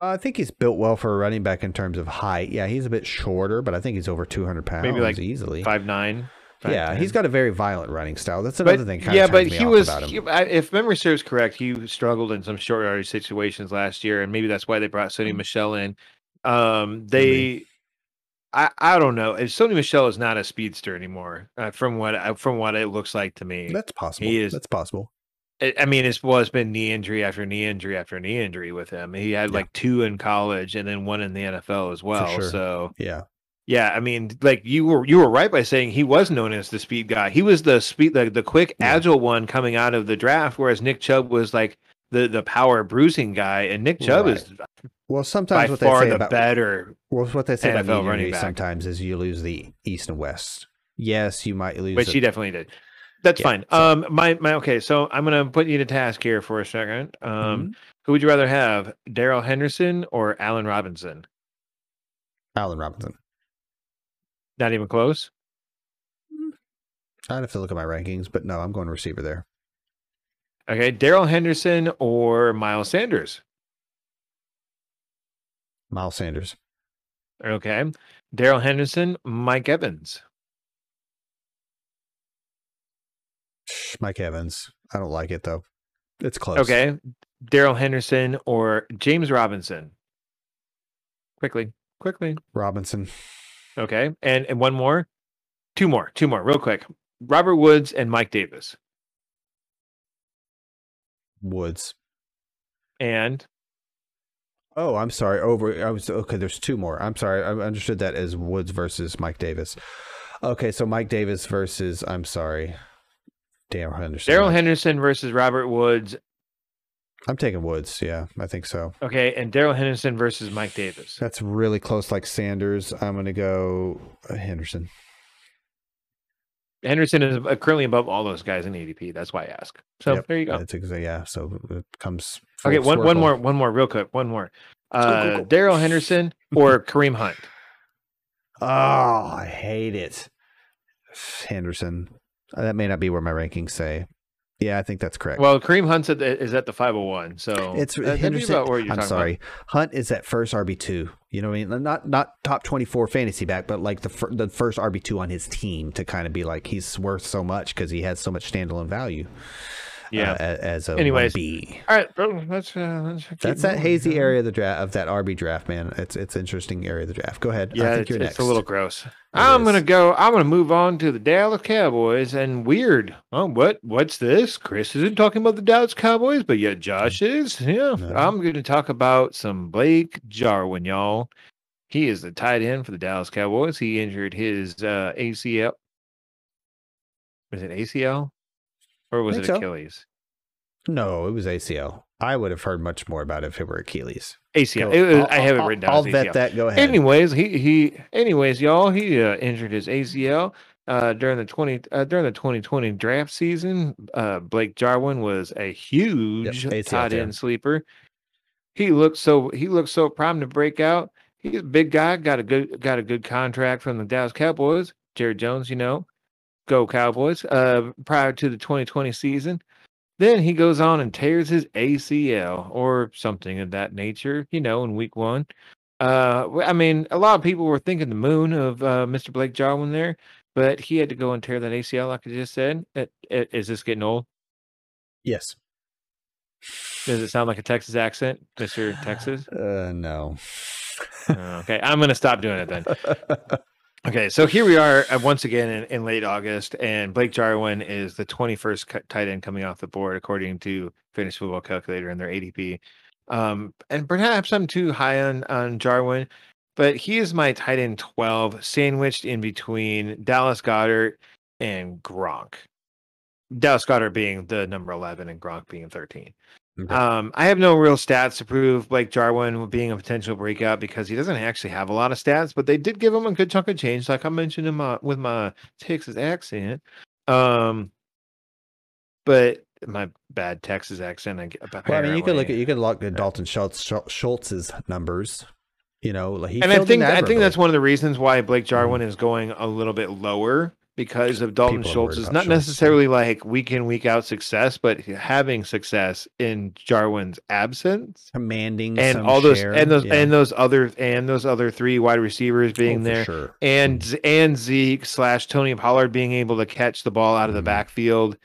I think he's built well for a running back in terms of height. Yeah, he's a bit shorter, but I think he's over 200 pounds Maybe like easily. Five nine. yeah, he's got a very violent running style. That's another But thing. Kind yeah, of but he was, he- I- if memory serves correct, he struggled in some short yardage situations last year, and maybe that's why they brought Sony Mm. Michelle in. Um, they, I, I don't know. If Sony Michel is not a speedster anymore, uh, from what from what it looks like to me. That's possible. He is- That's possible. I mean, it's well, it's been knee injury after knee injury after knee injury with him. He had Yeah. like two in college and then one in the NFL as well. sure. So Yeah. yeah, I mean, like you were you were right by saying he was known as the speed guy. He was the speed, the, the quick, Yeah. agile one coming out of the draft, whereas Nick Chubb was like the the power bruising guy, and Nick Chubb is Well, by sometimes what they far say the about better. well, what they say about NFL knee running back. sometimes is you lose the east and west. Yes, you might lose. but she definitely did. That's Yeah, fine. so- Um, my my okay. So I'm gonna put you to task here for a second. Um, Mhm. who would you rather have, Darrell Henderson or Allen Robinson? Allen Robinson. Not even close. I'd have to look at my rankings, but no, I'm going receiver there. Okay, Darrell Henderson or Miles Sanders. Miles Sanders. Okay, Darrell Henderson, Mike Evans. Mike Evans. I don't like it though. It's close. Okay, Darrell Henderson or James Robinson. Quickly, quickly. Robinson. Okay, and and one more, two more, two more, real quick. Robert Woods and Mike Davis, Woods. and Oh, I'm sorry. Over. I was okay. There's two more. I'm sorry. I understood that as Woods versus Mike Davis. Okay, so Mike Davis versus. I'm sorry. Darrell Henderson. Darrell Henderson versus Robert Woods. I'm taking Woods. Yeah, I think so. Okay, and Darrell Henderson versus Mike Davis. That's really close, like Sanders. I'm going to go uh, Henderson. Henderson is uh, currently above all those guys in ADP. That's why I ask. So Yep, there you go. That's exactly yeah. So it comes. Okay, one one more, one more, real quick, one more. Uh, go, go. Darrell Henderson or (laughs) Kareem Hunt. Oh, I hate it. (sighs) Henderson. Uh, That may not be where my rankings say. Yeah, I think that's correct. Well, Kareem Hunt is at the- is at the 501. So it's Henderson. about where you're I'm sorry. Hunt is at first RB two. You know what I mean? Not not top twenty four fantasy back, but like the fir- the first RB two on his team to kind of be like he's worth so much because he has so much standalone value. Yeah. uh, as a Anyways, B. All right, bro, let's uh, let's That's that hazy here. area of the draft of that RB draft, man. It's it's interesting area of the draft. Go ahead. I Yeah, think it's, you're it's a little gross. I'm gonna go. I'm gonna move on to the Dallas Cowboys. And weird. Oh, what? What's this? Chris isn't talking about the Dallas Cowboys, but yet Josh is. Yeah, No. I'm gonna talk about some Blake Jarwin, y'all. He is the tight end for the Dallas Cowboys. He injured his uh, ACL. Was it ACL or was it so. Achilles? No, it was ACL. I would have heard much more about it if it were Achilles. ACL. Was- I'll- I have it written down. I'll vet that. Go ahead. Anyways, he he. Anyways, y'all, he uh, injured his ACL uh, during the twenty uh, during the twenty twenty draft season. Uh, Blake Jarwin was a huge ACL tight end sleeper. He looked so he looked so primed to break out. He's a big guy. Got a good got a good contract from the Dallas Cowboys. Jared Jones, you know, go Cowboys. Uh, prior to the twenty twenty season. Then he goes on and tears his ACL or something of that nature, you know, in week one. Uh, I mean, a lot of people were thinking the moon of uh, Mr. Blake Jarwin there, but he had to go and tear that ACL, like I just said. Uh, uh, Is this getting old? Yes. Does it sound like a Texas accent, Mr. (sighs) Texas? Uh, no. Uh, okay, I'm going to stop doing it then. (laughs) Okay, so here we are uh, once again in, in late August, and Blake Jarwin is the 21st cu- tight end coming off the board, according to Fantasy Football Calculator and their ADP. Um, and perhaps I'm too high on, on Jarwin, but he is my tight end 12, sandwiched in between Dallas Goedert and Gronk. Dallas Goedert being the number 11 and Gronk being 13. Okay. Um, I have no real stats to prove Blake Jarwin being a potential breakout because he doesn't actually have a lot of stats, but they did give him a good chunk of change, like I mentioned in my with my Texas accent. Um, but my bad Texas accent. I, Well, I mean, you could look at you could look at Dalton Schultz Schultz's numbers. You know, he and I think I think that's one of the reasons why Blake Jarwin is going a little bit lower because of Dalton People Schultz is not Schultz. necessarily like week in week out success, but having success in Jarwin's absence commanding and all those share. and those Yeah. and those other and those other three wide receivers being Oh, there sure. and Z- and Zeke slash Tony Pollard being able to catch the ball out of the Mhm. backfield.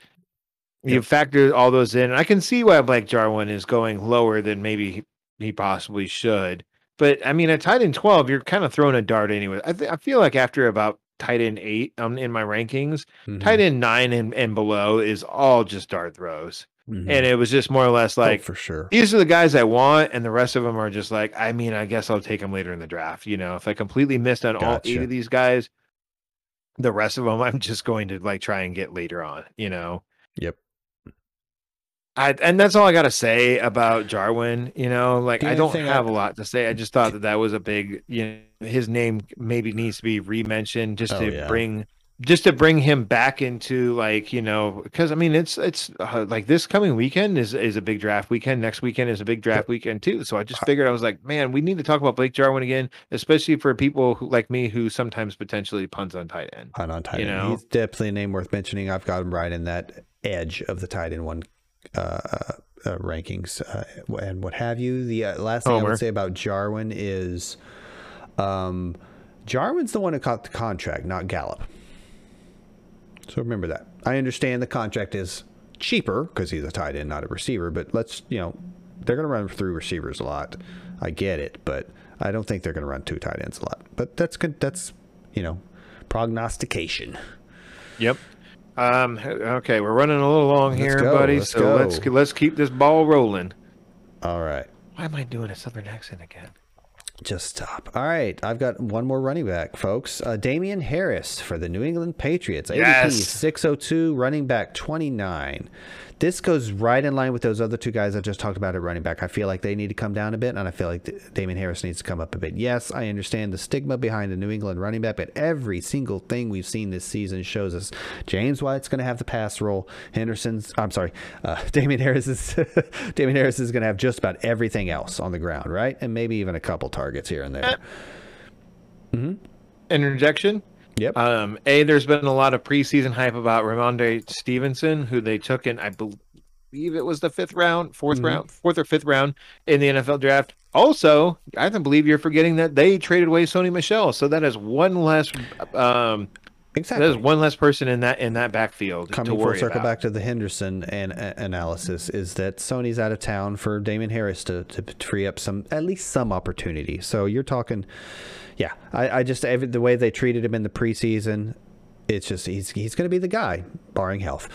You Yep. factor all those in. and I can see why Blake Jarwin is going lower than maybe he, he possibly should. But I mean, at tight end twelve, you're kind of throwing a dart anyway. I th- I feel like after about tight end eight um, in my rankings, Mhm. tight end nine and, and below is all just dart throws, Mhm. and it was just more or less Oh, like for sure. these are the guys I want, and the rest of them are just like, I mean, I guess I'll take them later in the draft. You know, if I completely missed on all eight of these guys, the rest of them I'm just going to like try and get later on. You know, Yep. I and that's all I got to say about Jarwin. You know, like I don't have a lot to say. I just thought that that was a big, you know, his name maybe needs to be re-mentioned just Oh, to yeah. bring. Just to bring him back into like you know because I mean it's it's uh, like this coming weekend is is a big draft weekend next weekend is a big draft weekend too so I just figured I was like man we need to talk about Blake Jarwin again especially for people who like me who sometimes potentially puns on tight end on on tight You end. know? He's definitely a name worth mentioning. I've got him right in that edge of the tight end one uh, uh, rankings uh, and what have you. The uh, last thing I Homer. would say about Jarwin is um, Jarwin's the one who caught the contract, not Gallup. So remember that. I understand the contract is cheaper because he's a tight end, not a receiver, but let's, you know, they're going to run through receivers a lot. I get it, but I don't think they're going to run two tight ends a lot. But that's good. That's, you know, prognostication. Yep. Um. Okay, we're running a little long Let's here, go, buddy. let's so go. let's let's keep this ball rolling. All right. Why am I doing a southern accent again? Just stop. All right. I've got one more running back, folks. Uh, Damien Harris for the New England Patriots. ADP Yes. 602, running back 29. This goes right in line with those other two guys I just talked about at running back. I feel like they need to come down a bit, and I feel like D- Damien Harris needs to come up a bit. Yes, I understand the stigma behind the New England running back, but every single thing we've seen this season shows us James White's going to have the pass role. Henderson's, I'm sorry, uh, (laughs) Damien Harris is (laughs) Damien Harris is going to have just about everything else on the ground, right? And maybe even a couple targets here and there. An interjection. Yep. Um, a, there's been a lot of preseason hype about Rhamondre Stevenson, who they took in, I believe it was the fifth round, 4th Mhm. round, fourth or fifth round in the NFL draft. Also, I don't believe you're forgetting that they traded away Sony Michel, so that is one less. Um, exactly. that is one less person in that in that backfield to coming full circle about. back to the Henderson and analysis is that Sony's out of town for Damon Harris to, to free up some at least some opportunity. So you're talking, yeah. I, I just the way they treated him in the preseason, it's just he's he's going to be the guy, barring health.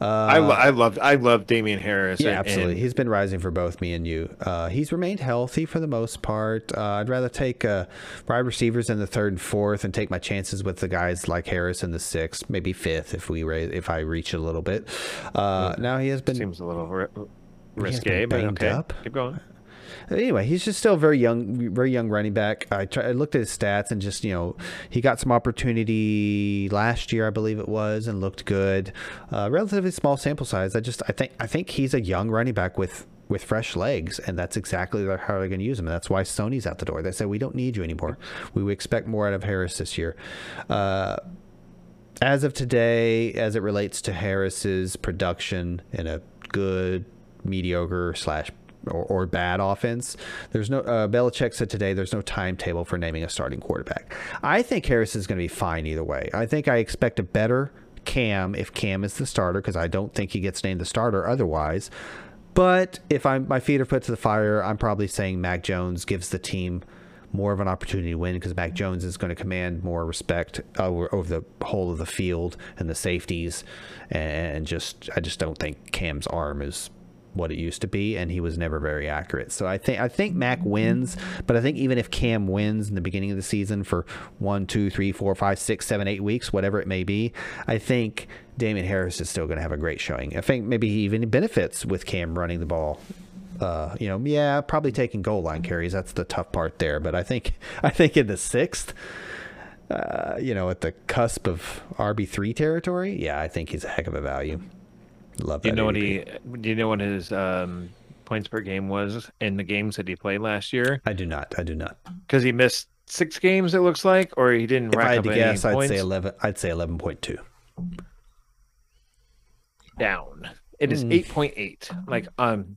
Uh, I, lo- I love I love Damien Harris. yeah, and- absolutely. and- He's been rising for both me and you. Uh, he's remained healthy for the most part. Uh, I'd rather take uh, wide receivers in the third and fourth and take my chances with the guys like Harris in the sixth, maybe fifth if we raise, if I reach a little bit. Uh, now he has been seems a little ri- risque, but okay. up. Keep going. Anyway, he's just still very young, very young running back. I, try, I looked at his stats and just you know he got some opportunity last year, I believe it was, and looked good. Uh, relatively small sample size. I just I think I think he's a young running back with with fresh legs, and that's exactly how they're going to use him. And that's why Sony's out the door. They said we don't need you anymore. We expect more out of Harris this year. Uh, as of today, as it relates to Harris's production in a good, mediocre slash or, or bad offense, there's no. Uh, Belichick said today there's no timetable for naming a starting quarterback. I think Harris is going to be fine either way. I think I expect a better Cam if Cam is the starter because I don't think he gets named the starter otherwise. But if I'm my feet are put to the fire, I'm probably saying Mac Jones gives the team more of an opportunity to win because Mac Jones is going to command more respect over, over the whole of the field and the safeties, and just I just don't think Cam's arm is what it used to be, and he was never very accurate. So I think I think Mac wins, but I think even if Cam wins in the beginning of the season for one, two, three, four, five, six, seven, eight weeks, whatever it may be, I think Damon Harris is still going to have a great showing. I think maybe he even benefits with Cam running the ball uh, you know, yeah, probably taking goal line carries. That's the tough part there. But I think (laughs) I think in the sixth, uh, you know, at the cusp of RB three territory, yeah, I think he's a heck of a value. Love Do you know what he? Do you know what his um, points per game was in the games that he played last year? I do not. I do not. Because he missed six games, it looks like, or he didn't If rack I had up to guess, I'd points. say eleven. I'd say eleven point two. down. It is Hmm. eight point eight. Like um,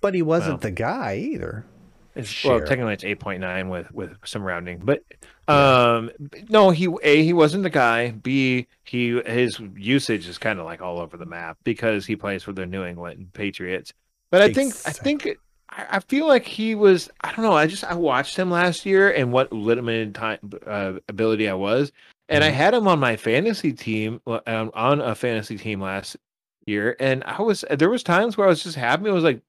But he wasn't Well. the guy either. it's, well, technically it's eight point nine with with some rounding, but um, no, he a he wasn't the guy. B he his usage is kind of like all over the map because he plays for the New England Patriots. But I think I think I I feel like he was. I don't know. I just I watched him last year and what limited time uh, ability I was, and I Mhm. had him on my fantasy team uh, um, on a fantasy team last year, and I was there was times where I was just happy. I was like,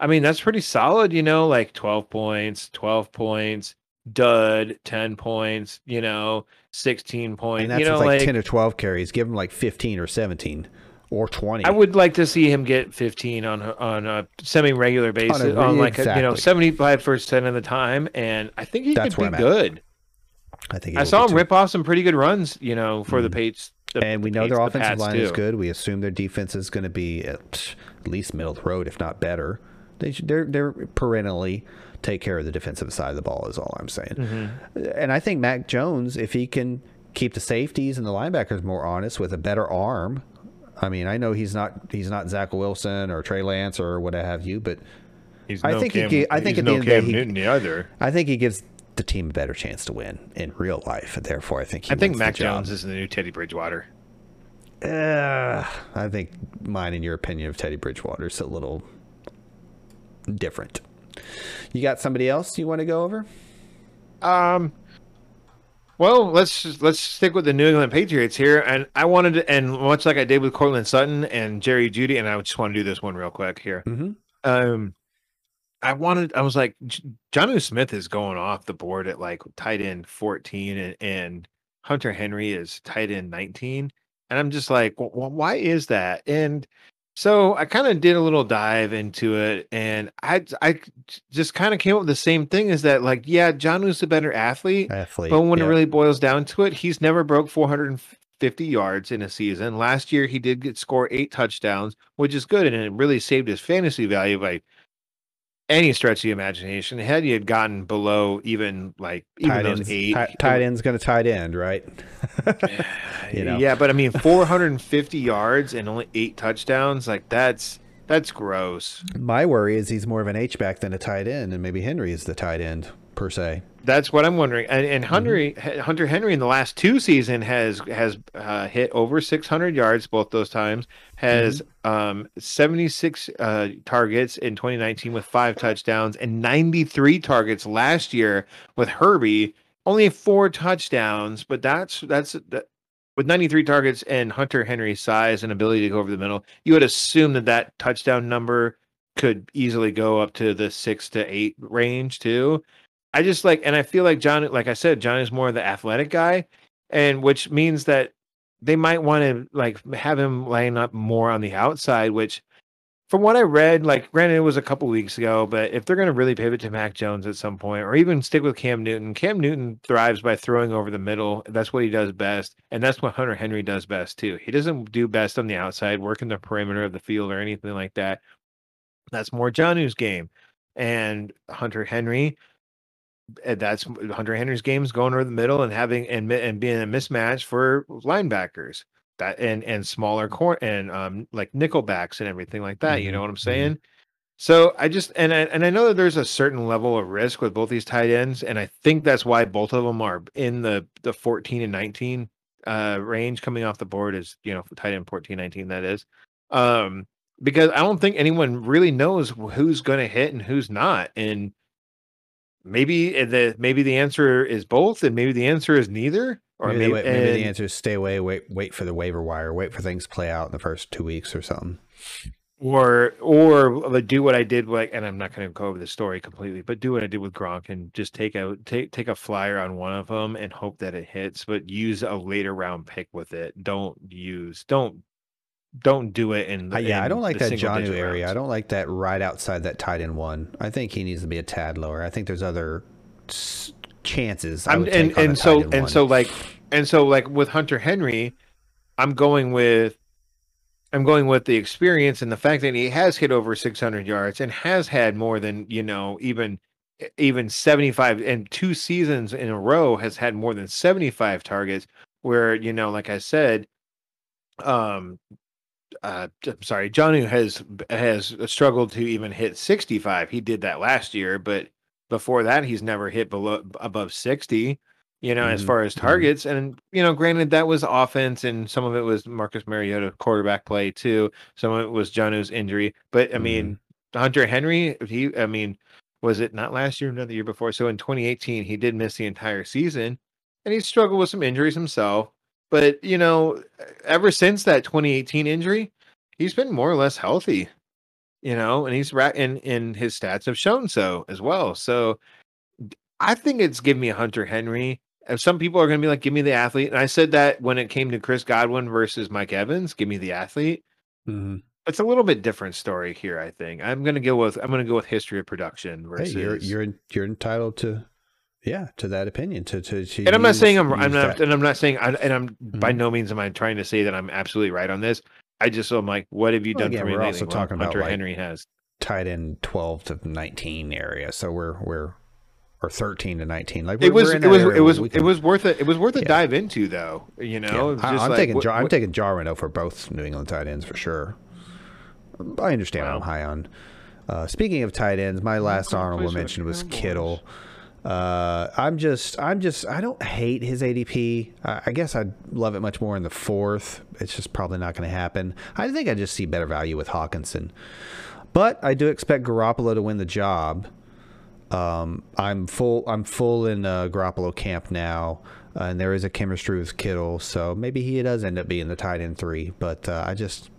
I mean, that's pretty solid, you know, like twelve points, twelve points, dud, ten points, you know, sixteen points, And that's you know, like, like. ten or twelve carries. Give him like fifteen or seventeen or twenty. I would like to see him get 15 on a- on a semi-regular basis, re- on, like a, you know exactly. 75 percent of the time, and I think he That's could be good. I think I saw him too. rip off some pretty good runs, you know, for the Mhm. Pats. the- And we know their Pats, the offensive Pats, line is good. We assume their defense is going to be at, at least middle of the road, if not better. They should, they're they're perennially take care of the defensive side of the ball. Is all I'm saying. Mm-hmm. And I think Mac Jones, if he can keep the safeties and the linebackers more honest with a better arm. I mean, I know he's not he's not Zach Wilson or Trey Lance or what have you, but He's I no think he Cam, ga- I think at the no end of the day Cam he- Newton either. I think he gives the team a better chance to win in real life. Therefore, I think he I think Mac. Jones is the new Teddy Bridgewater. Uh, I think mine and your opinion of Teddy Bridgewater is a little different. You got somebody else you want to go over? Um. Well, let's just- let's stick with the New England Patriots here, and I wanted to, and much like I did with Courtland Sutton and Jerry Jeudy, and I just want to do this one real quick here. Mm-hmm. Um, I wanted, I was like, Jonnu Smith is going off the board at like tight end fourteen, and, and Hunter Henry is tight end nineteen, and I'm just like, well, why is that? And so I kind of did a little dive into it, and I I just kind of came up with the same thing: is that like, yeah, John was a better athlete, Athlete. but when yeah. it really boils down to it, he's never broke 450 yards in a season. Last year, he did get score eight touchdowns, which is good, and it really saved his fantasy value by any stretch of the imagination. Had he had gotten below even like even tight those ends, eight, ti- tight end's going to tight end, right? (laughs) you know. yeah, but I mean, 450 yards and only eight touchdowns, like that's that's gross. My worry is he's more of an H back than a tight end, and maybe Henry is the tight end per se. That's what I'm wondering. And, and Hunter Mm-hmm. Hunter Henry in the last two season has has uh, hit over 600 yards both those times. Has Mm-hmm. um 76 uh, targets in 2019 with five touchdowns and 93 targets last year with Herbie. Only four touchdowns, but that's that's that, with 93 targets and Hunter Henry's size and ability to go over the middle. You would assume that that touchdown number could easily go up to the six to eight range too. I just like, and I feel like John, like I said, John is more of the athletic guy, and which means that they might want to like have him line up more on the outside. Which, from what I read, like granted it was a couple weeks ago, but if they're going to really pivot to Mac Jones at some point, or even stick with Cam Newton, Cam Newton thrives by throwing over the middle. That's what he does best, and that's what Hunter Henry does best too. He doesn't do best on the outside, working the perimeter of the field or anything like that. That's more John's game, and Hunter Henry that's Hunter Henry's games going over the middle and having and and being a mismatch for linebackers that and and smaller core and um like nickelbacks and everything like that. You Mhm, know what I'm mhm. saying? So I just and I, and I know that there's a certain level of risk with both these tight ends, and I think that's why both of them are in the the 14 and 19 uh range coming off the board is you know tight end 14 19 that is um because I don't think anyone really knows who's going to hit and who's not and maybe uh, the maybe the answer is both and maybe the answer is neither or maybe, maybe, the, wa- maybe the answer is stay away, wait, wait for the waiver wire, wait for things to play out in the first two weeks or something. or or do what I did like and I'm not going to go over the story completely but do what I did with Gronk and just take a take take a flyer on one of them and hope that it hits but use a later round pick with it don't use don't don't do it in the Uh, yeah, I don't like that digit area. I don't like that right outside that tight end one. I think he needs to be a tad lower. I think there's other chances. I'm, and and so and one. so like and so like with Hunter Henry, I'm going with I'm going with the experience and the fact that he has hit over 600 yards and has had more than you know even even 75 and two seasons in a row has had more than 75 targets. Where you know, like I said, um, uh, I'm sorry, Jonnu has has struggled to even hit 65. He did that last year, but before that, he's never hit below above 60 you know, mm-hmm. as far as mm-hmm. targets. And, you know, granted, that was offense and some of it was Marcus Mariota quarterback play too. Some of it was Jonnu's injury. But I mm-hmm. mean, Hunter Henry, he, I mean, was it not last year, another year before? So in 2018, he did miss the entire season and he struggled with some injuries himself. But, you know, ever since that 2018 injury, he's been more or less healthy, you know, and he's right and, and his stats have shown so as well. So I think it's give me a Hunter Henry If some people are going to be like, give me the athlete. And I said that when it came to Chris Godwin versus Mike Evans, give me the athlete. Mm-hmm. It's a little bit different story here. I think I'm going to go with I'm going to go with history of production versus. Hey, you're you're you're entitled to, yeah, to that opinion. To to, to and I'm not saying I'm I'm not that. and I'm not saying I, and I'm mm-hmm. by no means am I trying to say that I'm absolutely right on this. I just am like, what have you well, done again, for me? We're also talking Hunter about like, Henry has tied in 12 to 19 area, so we're we're or 13 to 19 like it was it was it was it was worth it it was worth a yeah. dive into though you know yeah. I, am like, taking what, i'm what, taking jarwin for both new england tight ends for sure i understand wow. i'm high on uh, speaking of tight ends my last honorable mention was kittle uh, I'm just, I'm just, I don't hate his ADP. I, I guess I'd love it much more in the fourth. It's just probably not going to happen. I think I just see better value with Hockenson, but I do expect Garoppolo to win the job. Um, I'm full. I'm full in uh, Garoppolo camp now, uh, and there is a chemistry with Kittle, so maybe he does end up being the tight end three. But uh, I just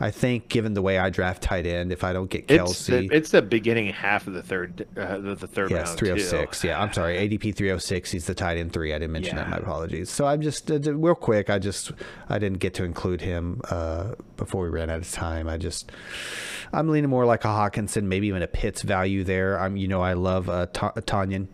I think given the way I draft tight end, if I don't get Kelce, it's the, it's the beginning half of the third, uh, the, third yes, round. three hundred oh six. Yeah, I'm sorry, ADP three hundred six. He's the tight end three. I didn't mention yeah. that. My apologies. So I'm just uh, real quick. I just I didn't get to include him uh, before we ran out of time. I just I'm leaning more like a Hockenson, maybe even a Pitts value there. I'm you know I love uh, Tonyan.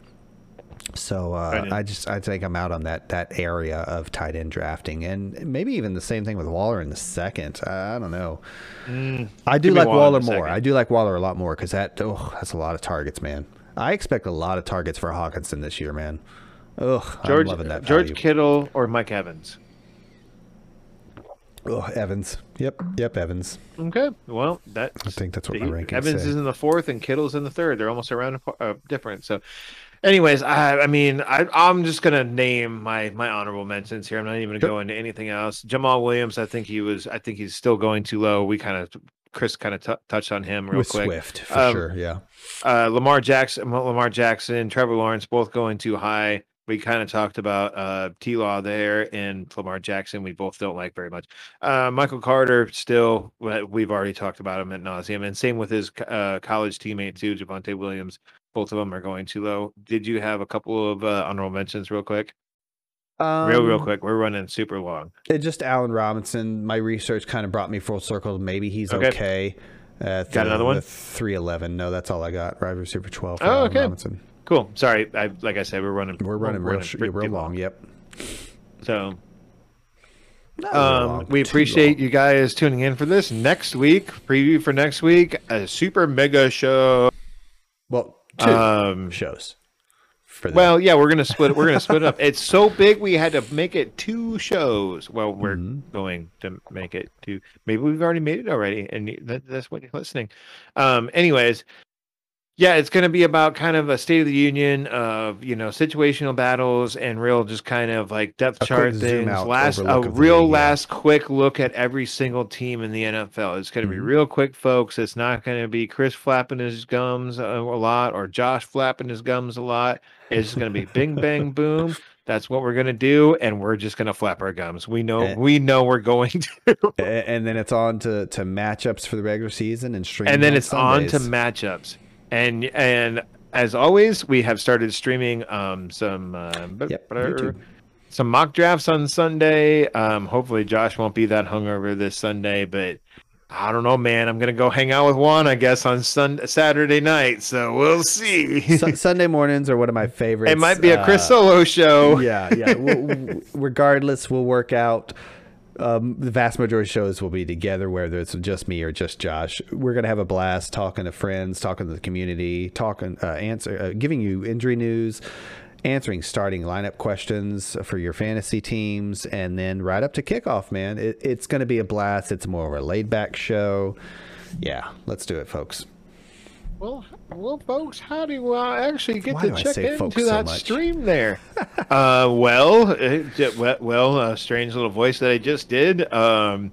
So uh, I just I think I'm out on that that area of tight end drafting, and maybe even the same thing with Waller in the second. I, I don't know. Mm, I do like Waller, Waller more. I do like Waller a lot more because that oh that's a lot of targets, man. I expect a lot of targets for Hockenson this year, man. Ugh, George, I'm loving that. George. Kittle or Mike Evans. Oh, Evans. Yep, yep, Evans. Okay, well, that I think that's what my ranking. Evans say. is in the fourth, and Kittle's in the third. They're almost around uh, different. So, anyways, I, I mean, I, I'm just gonna name my my honorable mentions here. I'm not even gonna go into anything else. Jamaal Williams, I think he was. I think he's still going too low. We kind of Chris kind of t- touched on him real With quick. Swift for um, sure, yeah. Uh, Lamar Jackson, Lamar Jackson, Trevor Lawrence, both going too high we kind of talked about uh, T Law there and Lamar Jackson. We both don't like very much. Uh, Michael Carter, still, we've already talked about him at nauseum, and same with his uh, college teammate too, Javonte Williams. Both of them are going too low. Did you have a couple of uh, honorable mentions, real quick? Um, real, real um, quick. We're running super long. It just Allen Robinson. My research kind of brought me full circle. Maybe he's okay. okay. Uh, got another one. Three eleven. No, that's all I got. Right receiver twelve. Oh, Allen okay. Robinson. Cool. Sorry. I like I said, we're running. We're running we're real, running real long. long. Yep. So, um, we appreciate you guys tuning in for this next week preview for next week. A super mega show. Well, two um, shows. For well, yeah, we're gonna split. We're gonna split it up. It's so big we had to make it two shows. Well, we're mm-hmm. going to make it two. Maybe we've already made it already, and that, that's what you're listening. Um, anyways, yeah, it's going to be about kind of a state of the union of you know situational battles and real just kind of like depth a chart things. Last a real league, last yeah. quick look at every single team in the NFL. It's going to mm-hmm. be real quick, folks. It's not going to be Chris flapping his gums a, a lot or Josh flapping his gums a lot. It's going to be bing bang boom. That's what we're gonna do, and we're just gonna flap our gums. We know, and, we know we're going (laughs) to. and then it's on to to matchups for the regular season and stream. And then it's Sundays. on to matchups and and as always, we have started streaming um, some uh, yep, some mock drafts on Sunday. Um, hopefully, Josh won't be that hungover this Sunday, but I don't know, man. I'm gonna go hang out with Juan, I guess, on Sun Saturday night. So we'll see. Sunday mornings are one of my favorites. It might be a Chris uh, Solo show. Yeah, yeah. we'll, (laughs) regardless, we'll work out um, the vast majority of shows will be together, whether it's just me or just Josh. We're gonna have a blast talking to friends, talking to the community, talking, uh, answer, uh, giving you injury news, answering starting lineup questions for your fantasy teams, and then right up to kickoff. Man, it, it's gonna be a blast. It's more of a laid back show. Yeah, let's do it, folks. Well, well, folks, how do you uh, actually get Why to check into so that much? stream there? (laughs) uh, well, uh, j- well, well, a strange little voice that I just did. Um,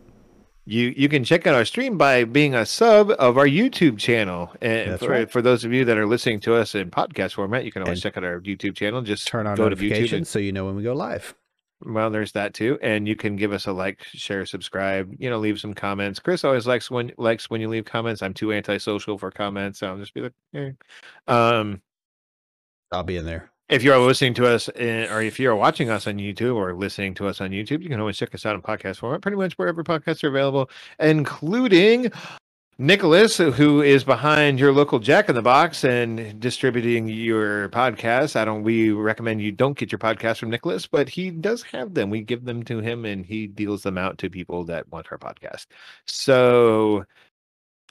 you you can check out our stream by being a sub of our YouTube channel. And That's for, right. for those of you that are listening to us in podcast format, you can always And check out our YouTube channel. Just Turn on go to YouTube. notifications And, so you know when we go live. Well, there's that too, and you can give us a like, share, subscribe. You know, leave some comments. Chris always likes when likes when you leave comments. I'm too antisocial for comments, so I'll just be like, eh. um. I'll be in there. If you're listening to us, in, or if you're watching us on YouTube or listening to us on YouTube, you can always check us out in podcast format, pretty much wherever podcasts are available, including Nicholas, who is behind your local Jack in the Box and distributing your podcast. I don't. We recommend you don't get your podcast from Nicholas, but he does have them. We give them to him, and he deals them out to people that want our podcast. So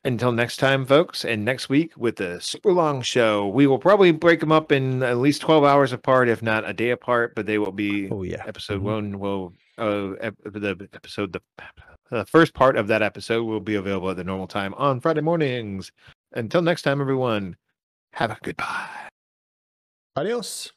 until next time, folks, and next week with the super long show, we will probably break them up in at least 12 hours apart, if not a day apart, but they will be Oh yeah. episode Mhm. one will uh ep- the episode the, Uh, the first part of that episode will be available at the normal time on Friday mornings. Until next time, everyone, have a goodbye. Adios.